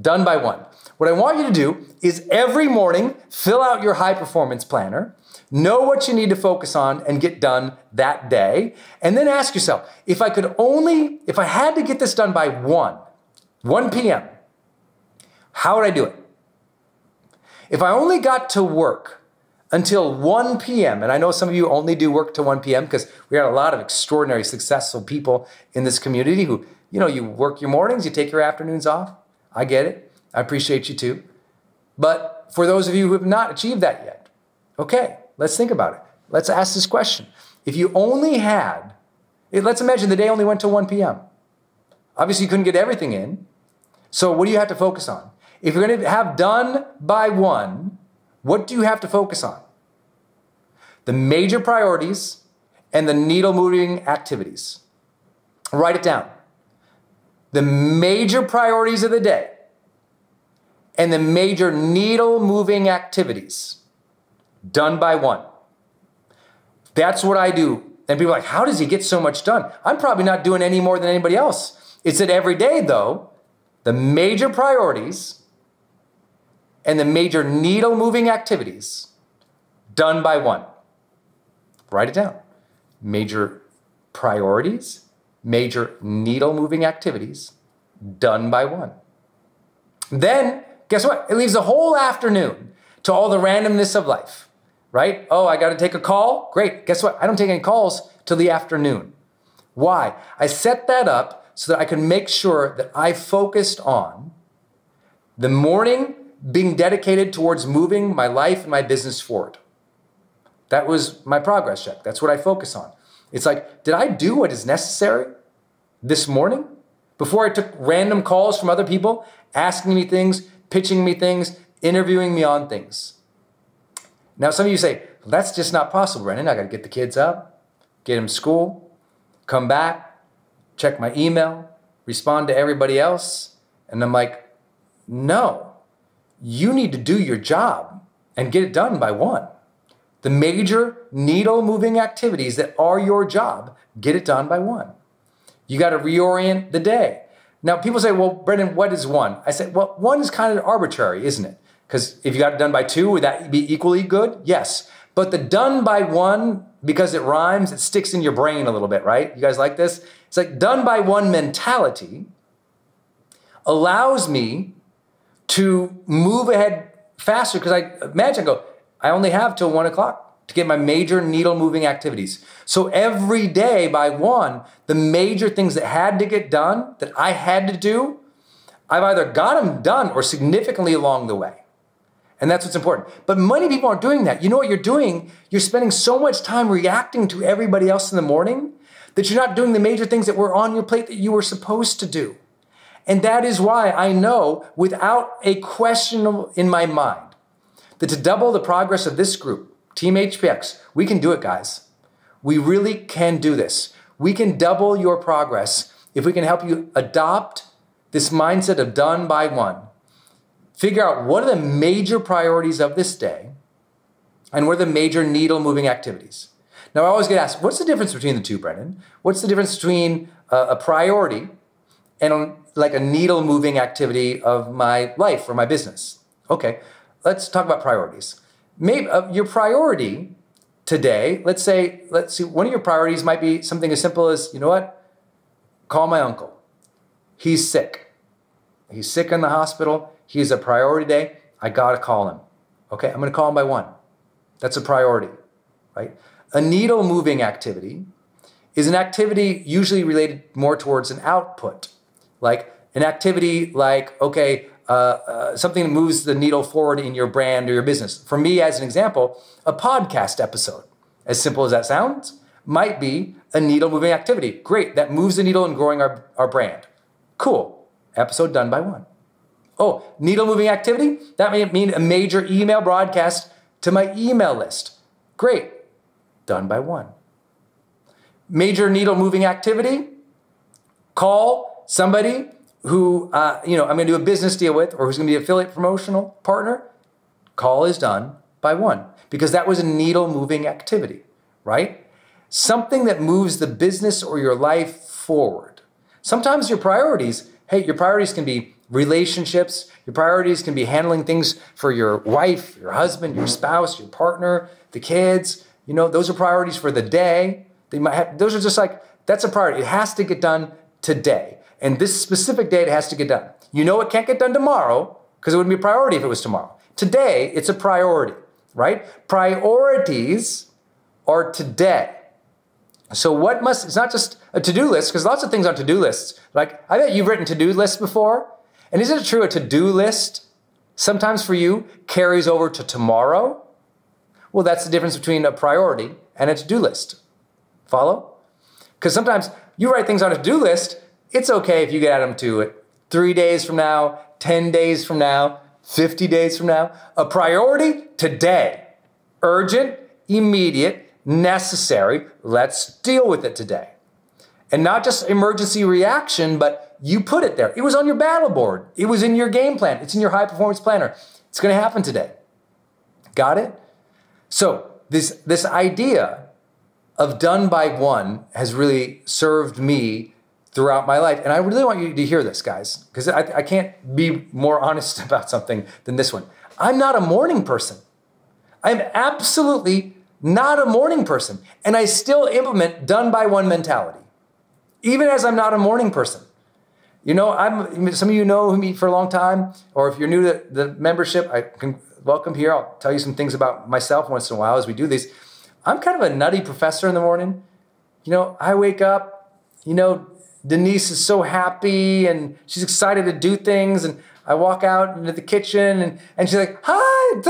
Done by one. What I want you to do is every morning fill out your high performance planner, know what you need to focus on and get done that day, and then ask yourself if I could only, if I had to get this done by 1, 1 p.m., how would I do it? If I only got to work until 1 p.m., and I know some of you only do work to 1 p.m. because we got a lot of extraordinary, successful people in this community who, you know, you work your mornings, you take your afternoons off. I get it. I appreciate you too. But for those of you who have not achieved that yet, okay, let's think about it. Let's ask this question. If you only had, let's imagine the day only went to 1 p.m. Obviously, you couldn't get everything in. So, what do you have to focus on? If you're going to have done by one, what do you have to focus on? The major priorities and the needle moving activities. Write it down. The major priorities of the day and the major needle moving activities done by one. That's what I do. And people are like, how does he get so much done? I'm probably not doing any more than anybody else. It's that every day, though, the major priorities and the major needle moving activities done by one. Write it down. Major priorities, major needle moving activities done by one. Then, guess what? It leaves the whole afternoon to all the randomness of life, right? Oh, I got to take a call? Great. Guess what? I don't take any calls till the afternoon. Why? I set that up so that I can make sure that I focused on the morning being dedicated towards moving my life and my business forward. That was my progress check. That's what I focus on. It's like, did I do what is necessary this morning? Before I took random calls from other people asking me things, pitching me things, interviewing me on things. Now, some of you say, well, that's just not possible, Brendon. I got to get the kids up, get them to school, come back, check my email, respond to everybody else. And I'm like, no, you need to do your job and get it done by one. The major needle moving activities that are your job, get it done by one. You got to reorient the day. Now, people say, well, Brendon, what is one? I said, well, one is kind of arbitrary, isn't it? Because if you got it done by two, would that be equally good? Yes. But the done by one, because it rhymes, it sticks in your brain a little bit, right? You guys like this? It's like done by one mentality allows me to move ahead faster because I imagine I go, I only have till one o'clock to get my major needle moving activities. So every day by one, the major things that had to get done, that I had to do, I've either got them done or significantly along the way. And that's what's important. But many people aren't doing that. You know what you're doing? You're spending so much time reacting to everybody else in the morning that you're not doing the major things that were on your plate that you were supposed to do. And that is why I know without a question in my mind that to double the progress of this group, Team HPX, we can do it, guys. We really can do this. We can double your progress if we can help you adopt this mindset of done by one. Figure out what are the major priorities of this day and what are the major needle moving activities. Now, I always get asked, what's the difference between the two, Brendon? What's the difference between a, a priority and a, like a needle moving activity of my life or my business? Okay, let's talk about priorities maybe uh, your priority today, let's say, let's see, one of your priorities might be something as simple as, you know what? Call my uncle. He's sick. He's sick in the hospital. He's a priority day. I got to call him. Okay, I'm going to call him by one. That's a priority, right? A needle moving activity is an activity usually related more towards an output, like an activity like, okay, uh, uh, something that moves the needle forward in your brand or your business. For me, as an example, a podcast episode, as simple as that sounds, might be a needle moving activity. Great, that moves the needle in growing our, our brand. Cool, episode done by one. Oh, needle moving activity? That may mean a major email broadcast to my email list. Great, done by one. Major needle moving activity? Call somebody who uh, you know I'm going to do a business deal with, or who's going to be affiliate promotional partner, call is done by one because that was a needle moving activity, right? Something that moves the business or your life forward. Sometimes your priorities, hey, your priorities can be relationships. Your priorities can be handling things for your wife, your husband, your spouse, your partner, the kids. You know, those are priorities for the day. They might have, those are just like that's a priority. It has to get done today. And this specific date has to get done. You know it can't get done tomorrow because it wouldn't be a priority if it was tomorrow. Today, it's a priority, right? Priorities are today. So what must, it's not just a to-do list, because lots of things on to-do lists. Like, I bet you've written to-do lists before. And isn't it true a to-do list sometimes for you carries over to tomorrow? Well, that's the difference between a priority and a to-do list. Follow? Because sometimes you write things on a to-do list it's okay if you get them to it three days from now, 10 days from now, 50 days from now. A priority today. Urgent, immediate, necessary. Let's deal with it today. And not just emergency reaction, but you put it there. It was on your battle board. It was in your game plan. It's in your high performance planner. It's going to happen today. Got it? So, this, this idea of done by one has really served me throughout my life. And I really want you to hear this, guys, because I, I, can't be more honest about something than this one. I'm not a morning person. I'm absolutely not a morning person. And I still implement done by one mentality, even as I'm not a morning person. You know, I'm some of you know me for a long time, or if you're new to the membership, I can welcome here. I'll tell you some things about myself once in a while as we do these. I'm kind of a nutty professor in the morning. You know, I wake up, you know, Denise is so happy and she's excited to do things. And I walk out into the kitchen and, and she's like, hi.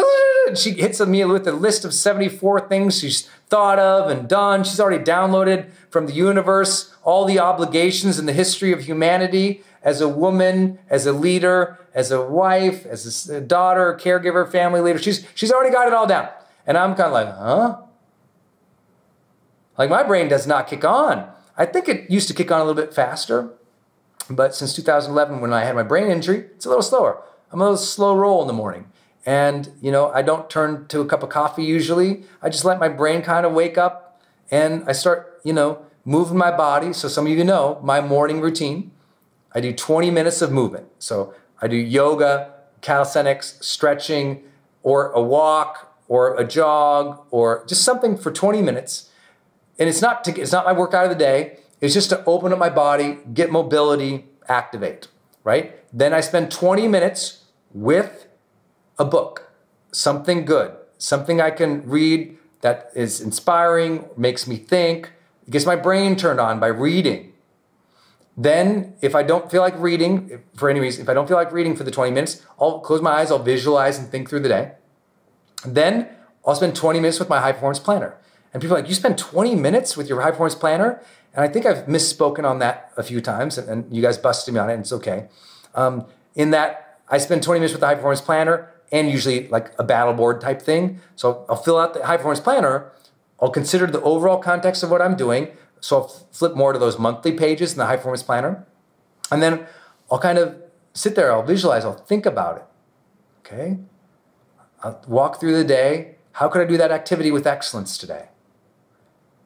And she hits me with a list of 74 things she's thought of and done. She's already downloaded from the universe all the obligations in the history of humanity as a woman, as a leader, as a wife, as a daughter, caregiver, family leader. She's, she's already got it all down. And I'm kind of like, huh? Like my brain does not kick on. I think it used to kick on a little bit faster, but since 2011, when I had my brain injury, it's a little slower. I'm a little slow roll in the morning. And, you know, I don't turn to a cup of coffee usually. I just let my brain kind of wake up and I start, you know, moving my body. So some of you know my morning routine. I do 20 minutes of movement. So I do yoga, calisthenics, stretching, or a walk, or a jog, or just something for 20 minutes and it's not to, it's not my workout of the day. It's just to open up my body, get mobility, activate, right? Then I spend 20 minutes with a book, something good, something I can read that is inspiring, makes me think, gets my brain turned on by reading. Then, if I don't feel like reading, for any reason, if I don't feel like reading for the 20 minutes, I'll close my eyes, I'll visualize and think through the day. Then I'll spend 20 minutes with my high performance planner. And people are like, you spend 20 minutes with your high performance planner? And I think I've misspoken on that a few times, and, and you guys busted me on it, and it's okay. Um, in that, I spend 20 minutes with the high performance planner and usually like a battle board type thing. So I'll fill out the high performance planner. I'll consider the overall context of what I'm doing. So I'll flip more to those monthly pages in the high performance planner. And then I'll kind of sit there, I'll visualize, I'll think about it. Okay? I'll walk through the day. How could I do that activity with excellence today?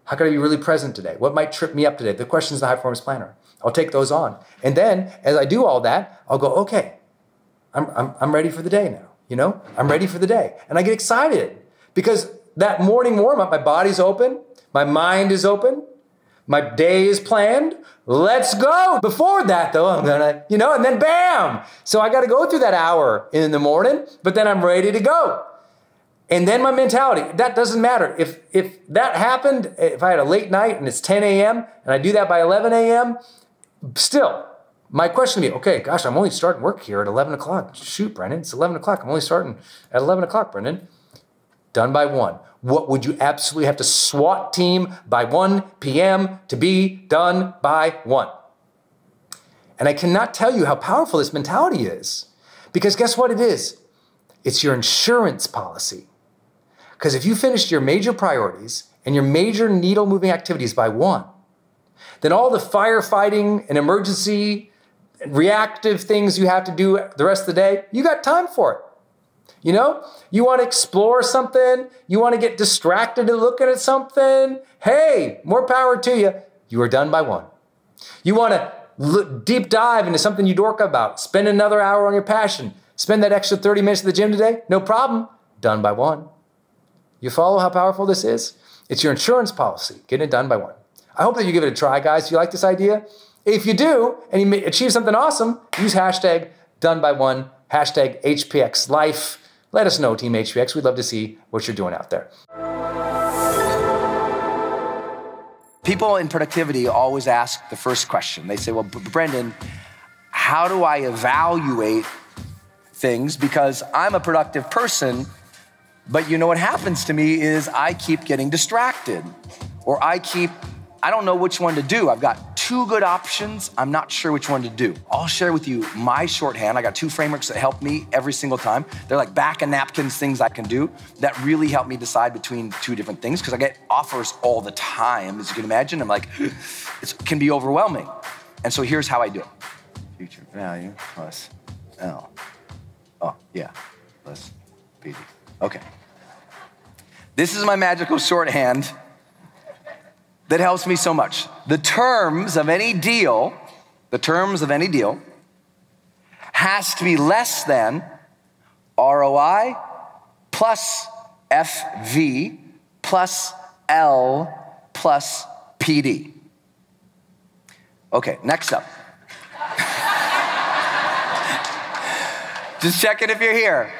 How can I be really present today? What might trip me up today? The questions in the high performance planner. I'll take those on. And then as I do all that, I'll go, okay, I'm, I'm, I'm ready for the day now. You know, I'm ready for the day. And I get excited because that morning warm up, my body's open, my mind is open, my day is planned. Let's go. Before that, though, I'm gonna, you know, and then bam. So I got to go through that hour in the morning, but then I'm ready to go. And then my mentality, that doesn't matter. If if that happened, if I had a late night and it's 10 a.m. and I do that by 11 a.m., still, my question would be, okay, gosh, I'm only starting work here at 11 o'clock. Shoot, Brendon, it's 11 o'clock. I'm only starting at 11 o'clock, Brendon. Done by one. What would you absolutely have to SWAT team by 1 p.m. to be done by one? And I cannot tell you how powerful this mentality is. Because guess what it is? It's your insurance policy. Because if you finished your major priorities and your major needle moving activities by one, then all the firefighting and emergency reactive things you have to do the rest of the day, you got time for it. You know, you want to explore something, you want to get distracted and looking at something. Hey, more power to you. You are done by one. You want to look, deep dive into something you dork about, spend another hour on your passion, spend that extra 30 minutes at the gym today, no problem. Done by one. You follow how powerful this is? It's your insurance policy, getting it done by one. I hope that you give it a try, guys. If you like this idea, if you do and you achieve something awesome, use hashtag done by one, hashtag HPX life. Let us know, Team HPX. We'd love to see what you're doing out there. People in productivity always ask the first question. They say, Well, Brendon, how do I evaluate things? Because I'm a productive person but you know what happens to me is I keep getting distracted or I keep, I don't know which one to do. I've got two good options. I'm not sure which one to do. I'll share with you my shorthand. I got two frameworks that help me every single time. They're like back and napkins things I can do that really help me decide between two different things because I get offers all the time, as you can imagine. I'm like, it can be overwhelming. And so here's how I do it future value plus L. Oh, yeah, plus PD. Okay. This is my magical shorthand that helps me so much. The terms of any deal, the terms of any deal, has to be less than ROI plus FV plus L plus PD. Okay, next up. Just check it if you're here.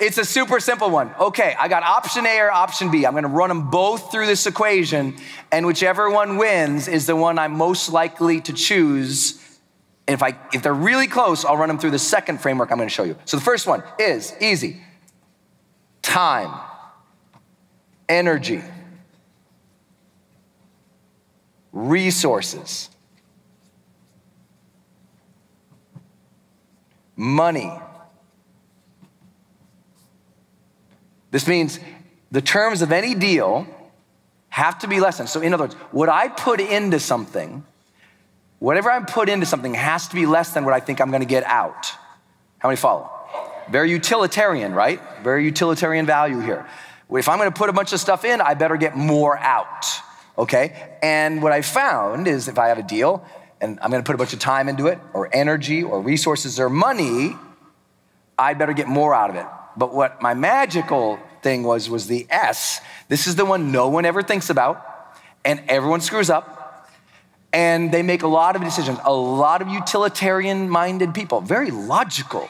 It's a super simple one. Okay, I got option A or option B. I'm gonna run them both through this equation, and whichever one wins is the one I'm most likely to choose. And if, I, if they're really close, I'll run them through the second framework I'm gonna show you. So the first one is easy time, energy, resources, money This means the terms of any deal have to be less than. So, in other words, what I put into something, whatever I put into something has to be less than what I think I'm gonna get out. How many follow? Very utilitarian, right? Very utilitarian value here. If I'm gonna put a bunch of stuff in, I better get more out, okay? And what I found is if I have a deal and I'm gonna put a bunch of time into it, or energy, or resources, or money, I better get more out of it. But what my magical thing was was the S. This is the one no one ever thinks about, and everyone screws up. And they make a lot of decisions, a lot of utilitarian minded people, very logical,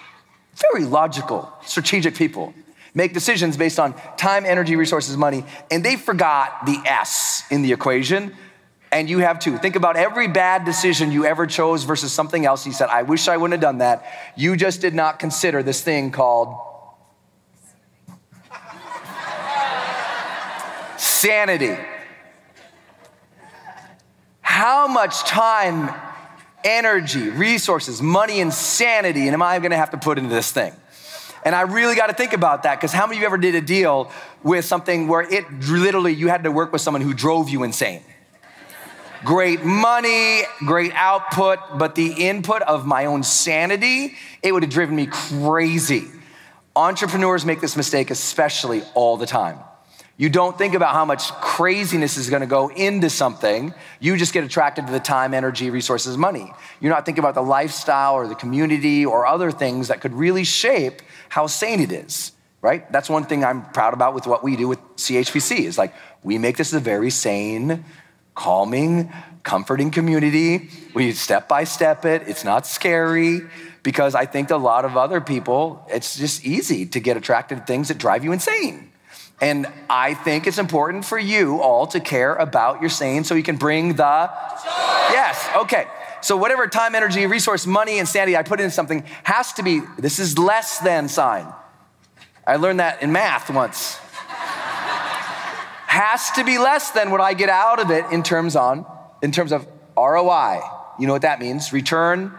very logical, strategic people make decisions based on time, energy, resources, money, and they forgot the S in the equation. And you have too. Think about every bad decision you ever chose versus something else. You said, I wish I wouldn't have done that. You just did not consider this thing called sanity. How much time, energy, resources, money, and sanity am I gonna have to put into this thing? And I really got to think about that because how many of you ever did a deal with something where it literally you had to work with someone who drove you insane? Great money, great output, but the input of my own sanity, it would have driven me crazy. Entrepreneurs make this mistake especially all the time. You don't think about how much craziness is going to go into something. You just get attracted to the time, energy, resources, money. You're not thinking about the lifestyle or the community or other things that could really shape how sane it is, right? That's one thing I'm proud about with what we do with CHPC is like we make this a very sane, calming, comforting community. We step by step it. It's not scary because I think a lot of other people, it's just easy to get attracted to things that drive you insane. And I think it's important for you all to care about your saying so you can bring the Joy. Yes, okay. So whatever time, energy, resource, money, and sanity I put into something has to be, this is less than sign. I learned that in math once. has to be less than what I get out of it in terms on, in terms of ROI. You know what that means? Return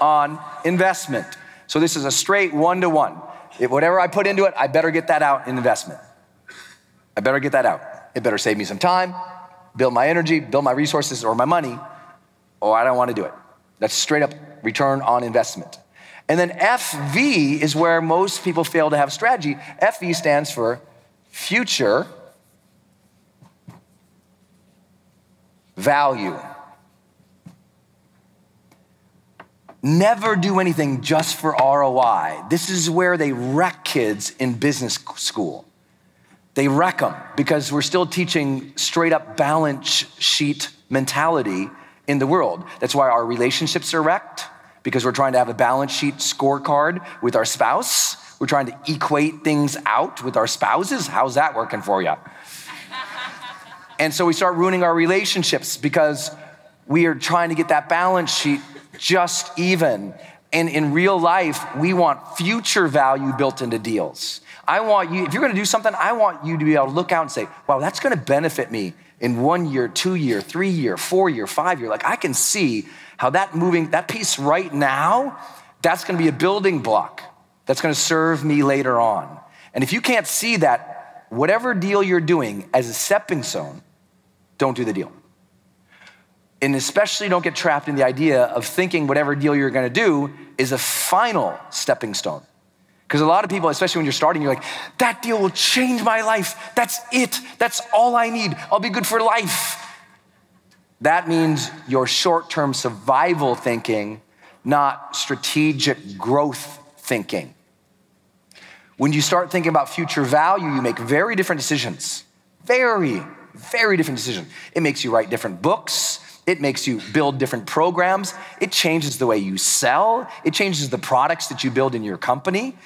on investment. So this is a straight one to one. If Whatever I put into it, I better get that out in investment. I better get that out. It better save me some time, build my energy, build my resources or my money, or I don't want to do it. That's straight up return on investment. And then FV is where most people fail to have strategy. FV stands for future value. Never do anything just for ROI. This is where they wreck kids in business school. They wreck them because we're still teaching straight up balance sheet mentality in the world. That's why our relationships are wrecked because we're trying to have a balance sheet scorecard with our spouse. We're trying to equate things out with our spouses. How's that working for you? and so we start ruining our relationships because we are trying to get that balance sheet just even. And in real life, we want future value built into deals. I want you, if you're gonna do something, I want you to be able to look out and say, wow, that's gonna benefit me in one year, two year, three year, four year, five year. Like I can see how that moving, that piece right now, that's gonna be a building block that's gonna serve me later on. And if you can't see that, whatever deal you're doing as a stepping stone, don't do the deal. And especially don't get trapped in the idea of thinking whatever deal you're gonna do is a final stepping stone. Because a lot of people, especially when you're starting, you're like, that deal will change my life. That's it. That's all I need. I'll be good for life. That means your short term survival thinking, not strategic growth thinking. When you start thinking about future value, you make very different decisions. Very, very different decision. It makes you write different books. It makes you build different programs. It changes the way you sell. It changes the products that you build in your company.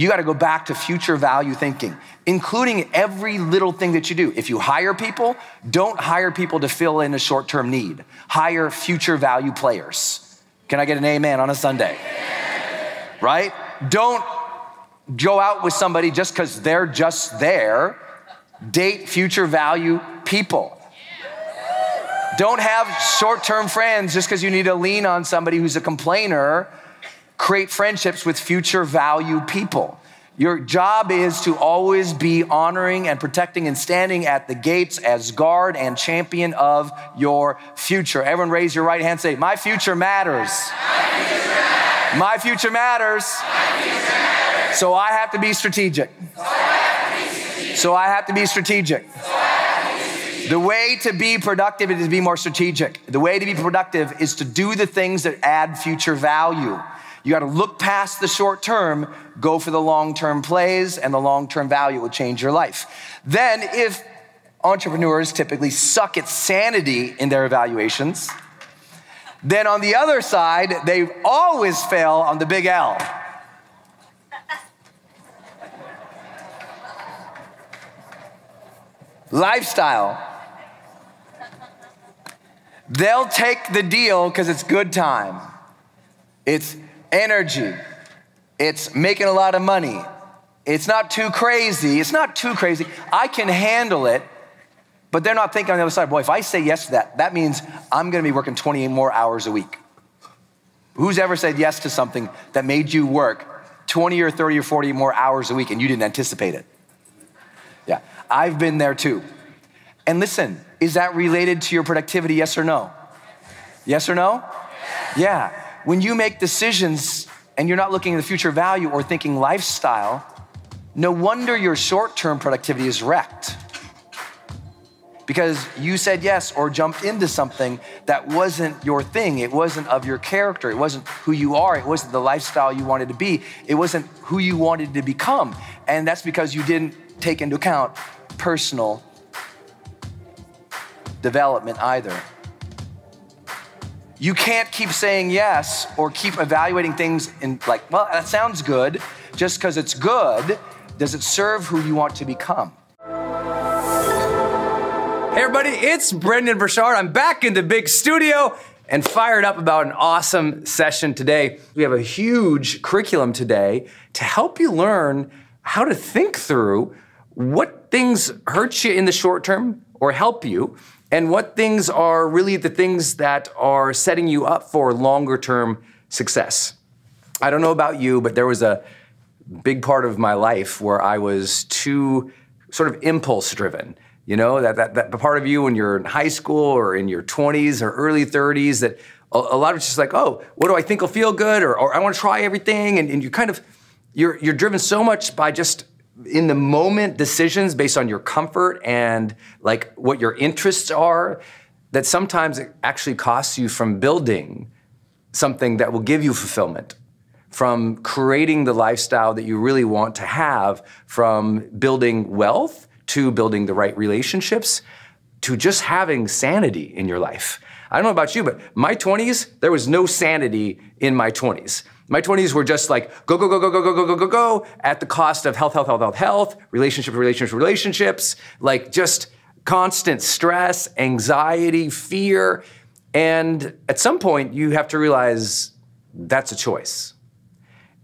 You got to go back to future value thinking, including every little thing that you do. If you hire people, don't hire people to fill in a short term need, hire future value players. Can I get an amen on a Sunday? Right? Don't go out with somebody just because they're just there. Date future value people. Don't have short term friends just because you need to lean on somebody who's a complainer. Create friendships with future value people. Your job is to always be honoring and protecting and standing at the gates as guard and champion of your future. Everyone raise your right hand say, My future matters. My future matters. My future matters. So I have to be strategic. So I have to be strategic. The way to be productive is to be more strategic. The way to be productive is to do the things that add future value. You got to look past the short term, go for the long term plays, and the long term value will change your life. Then, if entrepreneurs typically suck at sanity in their evaluations, then on the other side, they always fail on the big L. Lifestyle. They'll take the deal because it's good time. It's energy. It's making a lot of money. It's not too crazy. It's not too crazy. I can handle it. But they're not thinking on the other side, boy, if I say yes to that, that means I'm gonna be working 28 more hours a week. Who's ever said yes to something that made you work 20 or 30 or 40 more hours a week and you didn't anticipate it? Yeah, I've been there too. And listen, is that related to your productivity, yes or no? Yes or no? Yeah. When you make decisions and you're not looking at the future value or thinking lifestyle, no wonder your short term productivity is wrecked because you said yes or jumped into something that wasn't your thing. It wasn't of your character. It wasn't who you are. It wasn't the lifestyle you wanted to be. It wasn't who you wanted to become. And that's because you didn't take into account personal development either. You can't keep saying yes or keep evaluating things in like, well, that sounds good. Just because it's good, does it serve who you want to become? Hey, everybody, it's Brendon Burchard. I'm back in the big studio and fired up about an awesome session today. We have a huge curriculum today to help you learn how to think through what things hurt you in the short term or help you, and what things are really the things that are setting you up for longer term success. I don't know about you, but there was a big part of my life where I was too sort of impulse driven. You know, that, that, that part of you when you're in high school or in your 20s or early 30s that a, a lot of it's just like, oh, what do I think will feel good? Or, or I want to try everything. And, and you kind of, you're, you're driven so much by just in the moment decisions based on your comfort and like what your interests are that sometimes it actually costs you from building something that will give you fulfillment from creating the lifestyle that you really want to have from building wealth to building the right relationships, to just having sanity in your life. I don't know about you, but my 20s, there was no sanity in my 20s. My 20s were just like go, go, go, go, go, go, go, go, go, go, at the cost of health, health, health, health, health, relationships, relationships, relationships, like just constant stress, anxiety, fear. And at some point, you have to realize that's a choice.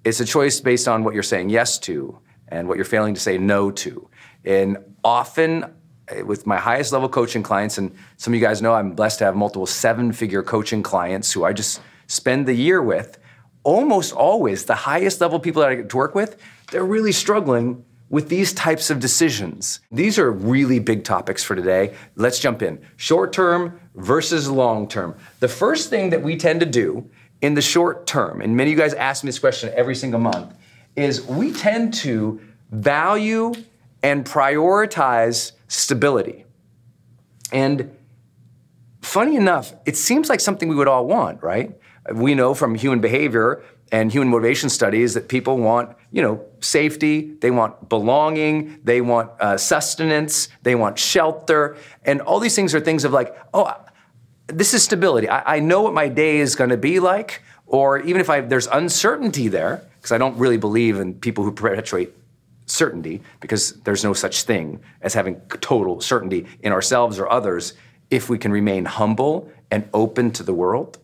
It's a choice based on what you're saying yes to and what you're failing to say no to. And often, eh, with my highest level coaching clients, and some of you guys know I'm blessed to have multiple seven figure coaching clients who I just spend the year with. Almost always, the highest level people that I get to work with, they're really struggling with these types of decisions. These are really big topics for today. Let's jump in. Short term versus long term. The first thing that we tend to do in the short term, and many of you guys ask me this question every single month, is we tend to value and prioritize stability. And funny enough, it seems like something we would all want, right? We know from human behavior and human motivation studies that people want, you know, safety, they want belonging, they want uh, sustenance, they want shelter, and all these things are things of like, oh, this is stability. I, I know what my day is going to be like, or even if I, there's uncertainty there, because I don't really believe in people who perpetuate certainty, because there's no such thing as having total certainty in ourselves or others if we can remain humble and open to the world.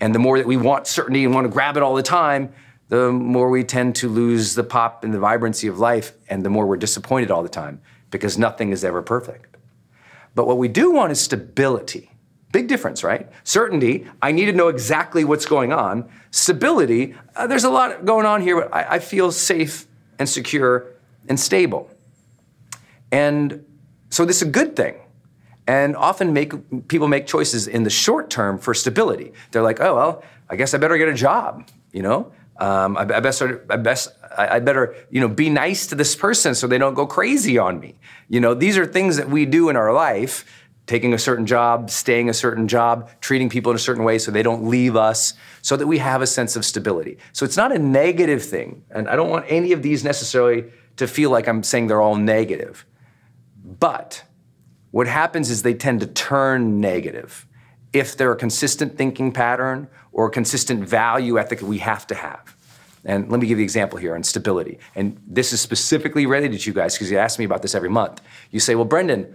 And the more that we want certainty and want to grab it all the time, the more we tend to lose the pop and the vibrancy of life, and the more we're disappointed all the time because nothing is ever perfect. But what we do want is stability. Big difference, right? Certainty, I need to know exactly what's going on. Stability, uh, there's a lot going on here, but I, I feel safe and secure and stable. And so this is a good thing. And often make, people make choices in the short term for stability. They're like, oh, well, I guess I better get a job, you know? Um, I, I, best, I, best, I better, you know, be nice to this person so they don't go crazy on me. You know, these are things that we do in our life, taking a certain job, staying a certain job, treating people in a certain way so they don't leave us, so that we have a sense of stability. So it's not a negative thing. And I don't want any of these necessarily to feel like I'm saying they're all negative. But what happens is they tend to turn negative if they're a consistent thinking pattern or a consistent value ethic that we have to have. And let me give you an example here on stability. And this is specifically related to you guys because you ask me about this every month. You say, Well, Brendon,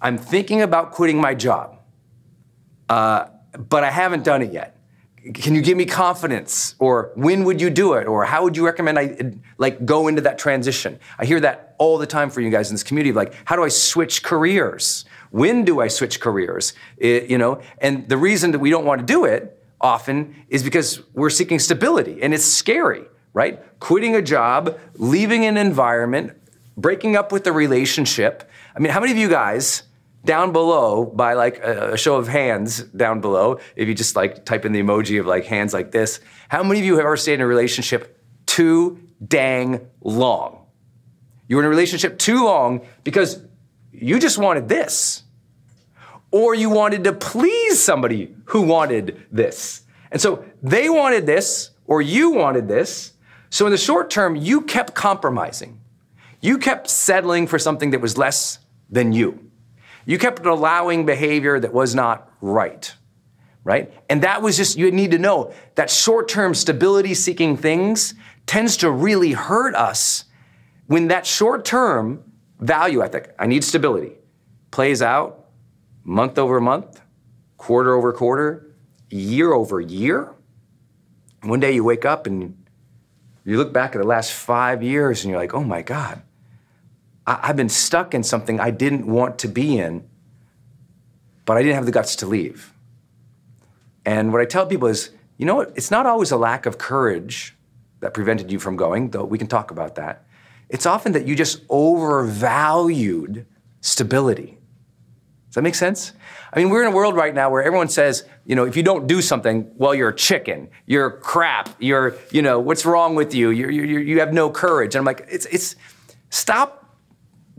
I'm thinking about quitting my job, uh, but I haven't done it yet can you give me confidence? Or when would you do it? Or how would you recommend i like go into that transition? I hear that all the time for you guys in this community like how do i switch careers? When do i switch careers? It, you know and the reason that we don't want to do it often is because we're seeking stability and it's scary right? Quitting a job leaving an environment breaking up with a relationship. I mean how many of you guys down below by like a, show of hands down below. If you just like type in the emoji of like hands like this. How many of you have ever stayed in a relationship too dang long? You were in a relationship too long because you just wanted this. Or you wanted to please somebody who wanted this. And so they wanted this or you wanted this. So in the short term you kept compromising. You kept settling for something that was less than you you kept allowing behavior that was not right, right? And that was just, you need to know that short term stability seeking things tends to really hurt us when that short term value ethic, I need stability, plays out month over month, quarter over quarter, year over year. One day you wake up and you look back at the last five years and you're like, oh my God, I, have been stuck in something I didn't want to be in, but I didn't have the guts to leave. And what I tell people is, you know what? It's not always a lack of courage that prevented you from going, though we can talk about that. It's often that you just overvalued stability. Does that make sense? I mean, we're in a world right now where everyone says, you know, if you don't do something, well, you're a chicken, you're crap, you're, you know, what's wrong with you? You're, you're, you have no courage. And I'm like, it's, it's, stop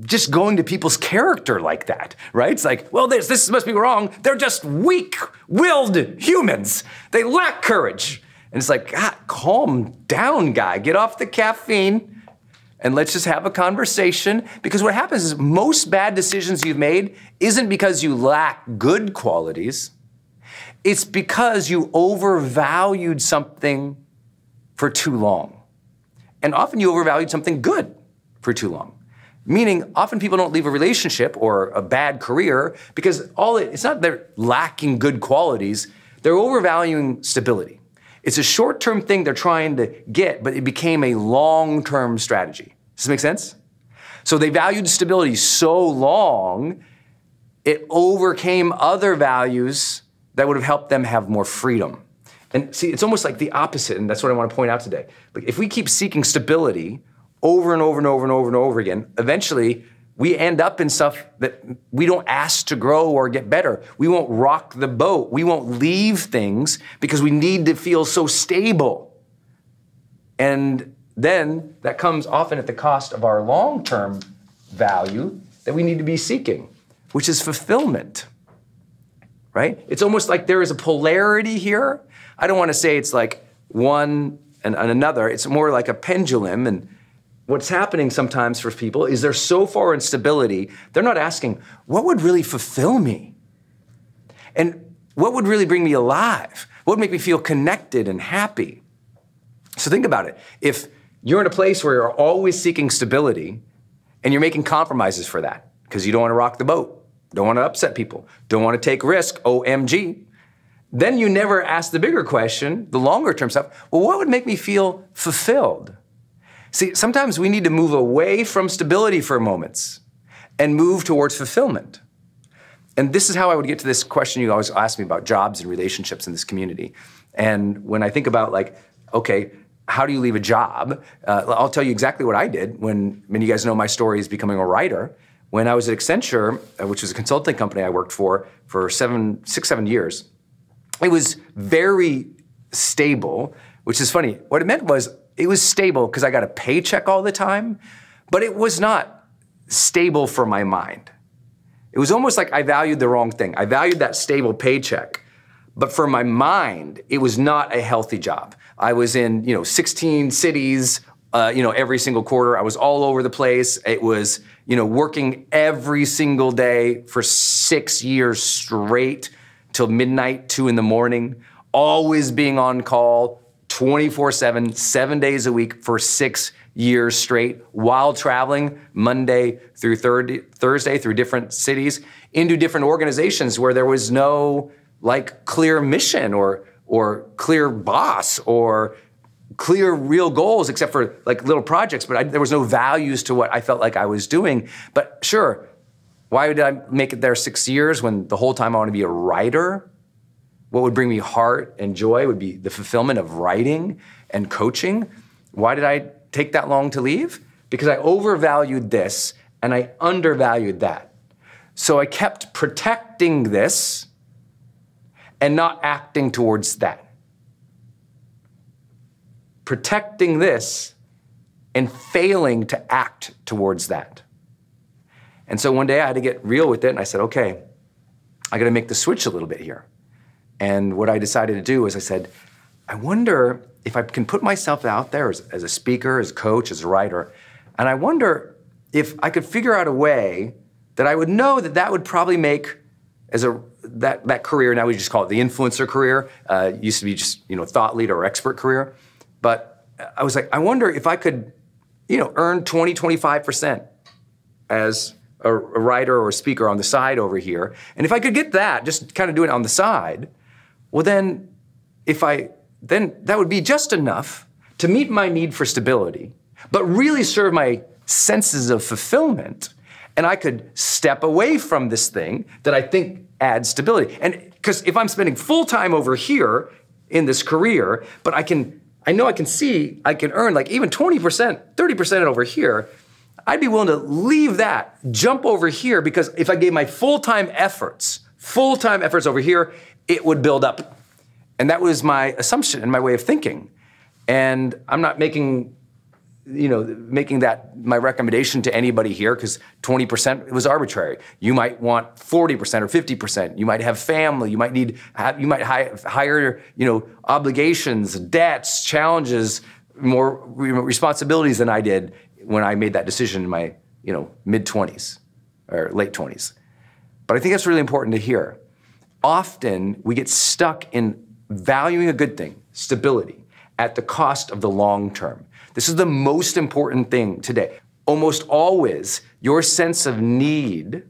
just going to people's character like that, right? It's like, well, this, this must be wrong. They're just weak willed humans. They lack courage. And it's like, God, calm down, guy. Get off the caffeine and let's just have a conversation. Because what happens is most bad decisions you've made isn't because you lack good qualities, it's because you overvalued something for too long. And often you overvalued something good for too long. Meaning, often people don't leave a relationship or a bad career because all it, it's not they're lacking good qualities, they're overvaluing stability. It's a short term thing they're trying to get, but it became a long term strategy. Does this make sense? So they valued stability so long, it overcame other values that would have helped them have more freedom. And see, it's almost like the opposite, and that's what I want to point out today. Like if we keep seeking stability, over and over and over and over and over again, eventually we end up in stuff that we don't ask to grow or get better. We won't rock the boat. We won't leave things because we need to feel so stable. And then that comes often at the cost of our long term value that we need to be seeking, which is fulfillment. Right? It's almost like there is a polarity here. I don't want to say it's like one and, another. It's more like a pendulum. And what's happening sometimes for people is they're so far in stability, they're not asking, what would really fulfill me? And what would really bring me alive? What would make me feel connected and happy? So think about it. If you're in a place where you're always seeking stability and you're making compromises for that because you don't want to rock the boat, don't want to upset people, don't want to take risk, OMG, then you never ask the bigger question, the longer term stuff. Well, what would make me feel fulfilled? See, sometimes we need to move away from stability for moments and move towards fulfillment. And this is how I would get to this question you always ask me about jobs and relationships in this community. And when I think about, like, okay, how do you leave a job? Uh, I'll tell you exactly what I did when, when you guys know my story is becoming a writer. When I was at Accenture, uh, which was a consulting company I worked for for seven, six, seven years, it was very stable, which is funny. What it meant was it was stable because I got a paycheck all the time, but it was not stable for my mind. It was almost like I valued the wrong thing. I valued that stable paycheck, but for my mind, it was not a healthy job. I was in, you know, 16 cities, uh, you know, every single quarter. I was all over the place. It was, you know, working every single day for six years straight till midnight, two in the morning, always being on call 24 7, seven days a week for six years straight while traveling Monday through Thursday through different cities into different organizations where there was no like clear mission or or clear boss or clear real goals except for like little projects but I, there was no values to what i felt like i was doing but sure why did I make it there six years when the whole time I want to be a writer? What would bring me heart and joy would be the fulfillment of writing and coaching. Why did I take that long to leave? Because I overvalued this and I undervalued that. So I kept protecting this and not acting towards that. Protecting this and failing to act towards that. And so one day I had to get real with it, and I said, okay, I got to make the switch a little bit here. And what I decided to do was I said, I wonder if I can put myself out there as, as a speaker, as a coach, as a writer, and I wonder if I could figure out a way that I would know that that would probably make as a that that career now we just call it the influencer career uh, used to be just you know thought leader or expert career but i was like i wonder if i could you know earn 20 25% as a, a writer or a speaker on the side over here. And if I could get that, just kind of do it on the side, well, then if I, then that would be just enough to meet my need for stability, but really serve my senses of fulfillment. And I could step away from this thing that I think adds stability. And because if I'm spending full time over here in this career, but I can, I know I can see I can earn like even 20%, 30% over here, I'd be willing to leave that, jump over here, because if I gave my full time efforts, full time efforts over here, it would build up. And that was my assumption and my way of thinking. And I'm not making, you know, making that my recommendation to anybody here because 20% was arbitrary. You might want 40% or 50%. You might have family. You might need, you might hire, you know, obligations, debts, challenges, more responsibilities than I did when I made that decision in my, you know, mid 20s or late 20s. But I think that's really important to hear. Often we get stuck in valuing a good thing, stability, at the cost of the long term. This is the most important thing today. Almost always, your sense of need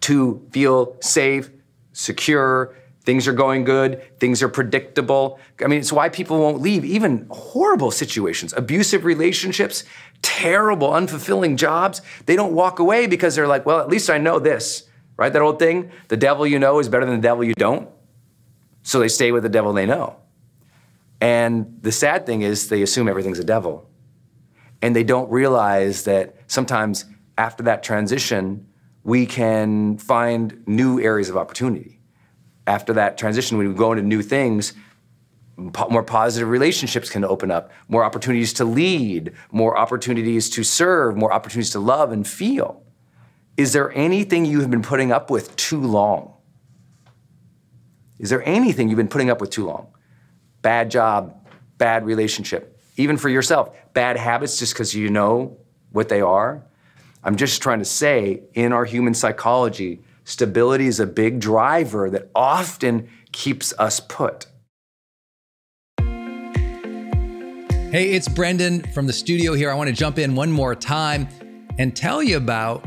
to feel safe, secure, Things are going good, things are predictable. I mean, it's why people won't leave, even horrible situations, abusive relationships, terrible, unfulfilling jobs. They don't walk away because they're like, well, at least I know this, right? That old thing, the devil you know is better than the devil you don't. So they stay with the devil they know. And the sad thing is, they assume everything's a devil. And they don't realize that sometimes after that transition, we can find new areas of opportunity after that transition, when we go into new things, more positive relationships can open up, more opportunities to lead, more opportunities to serve, more opportunities to love and feel. Is there anything you have been putting up with too long? Is there anything you've been putting up with too long? Bad job, bad relationship. Even for yourself, bad habits just because you know what they are. I'm just trying to say in our human psychology, stability is a big driver that often keeps us put. Hey, it's Brendon from the studio here. I want to jump in one more time and tell you about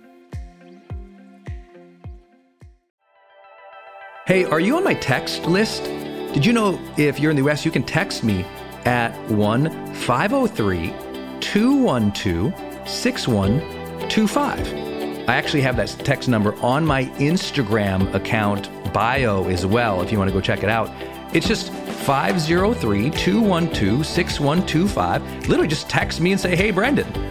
Hey, are you on my text list? Did you know if you're in the US, you can text me at 1 503 212 6125. I actually have that text number on my Instagram account bio as well if you want to go check it out. It's just 503 212 6125. Literally just text me and say, hey, Brendon.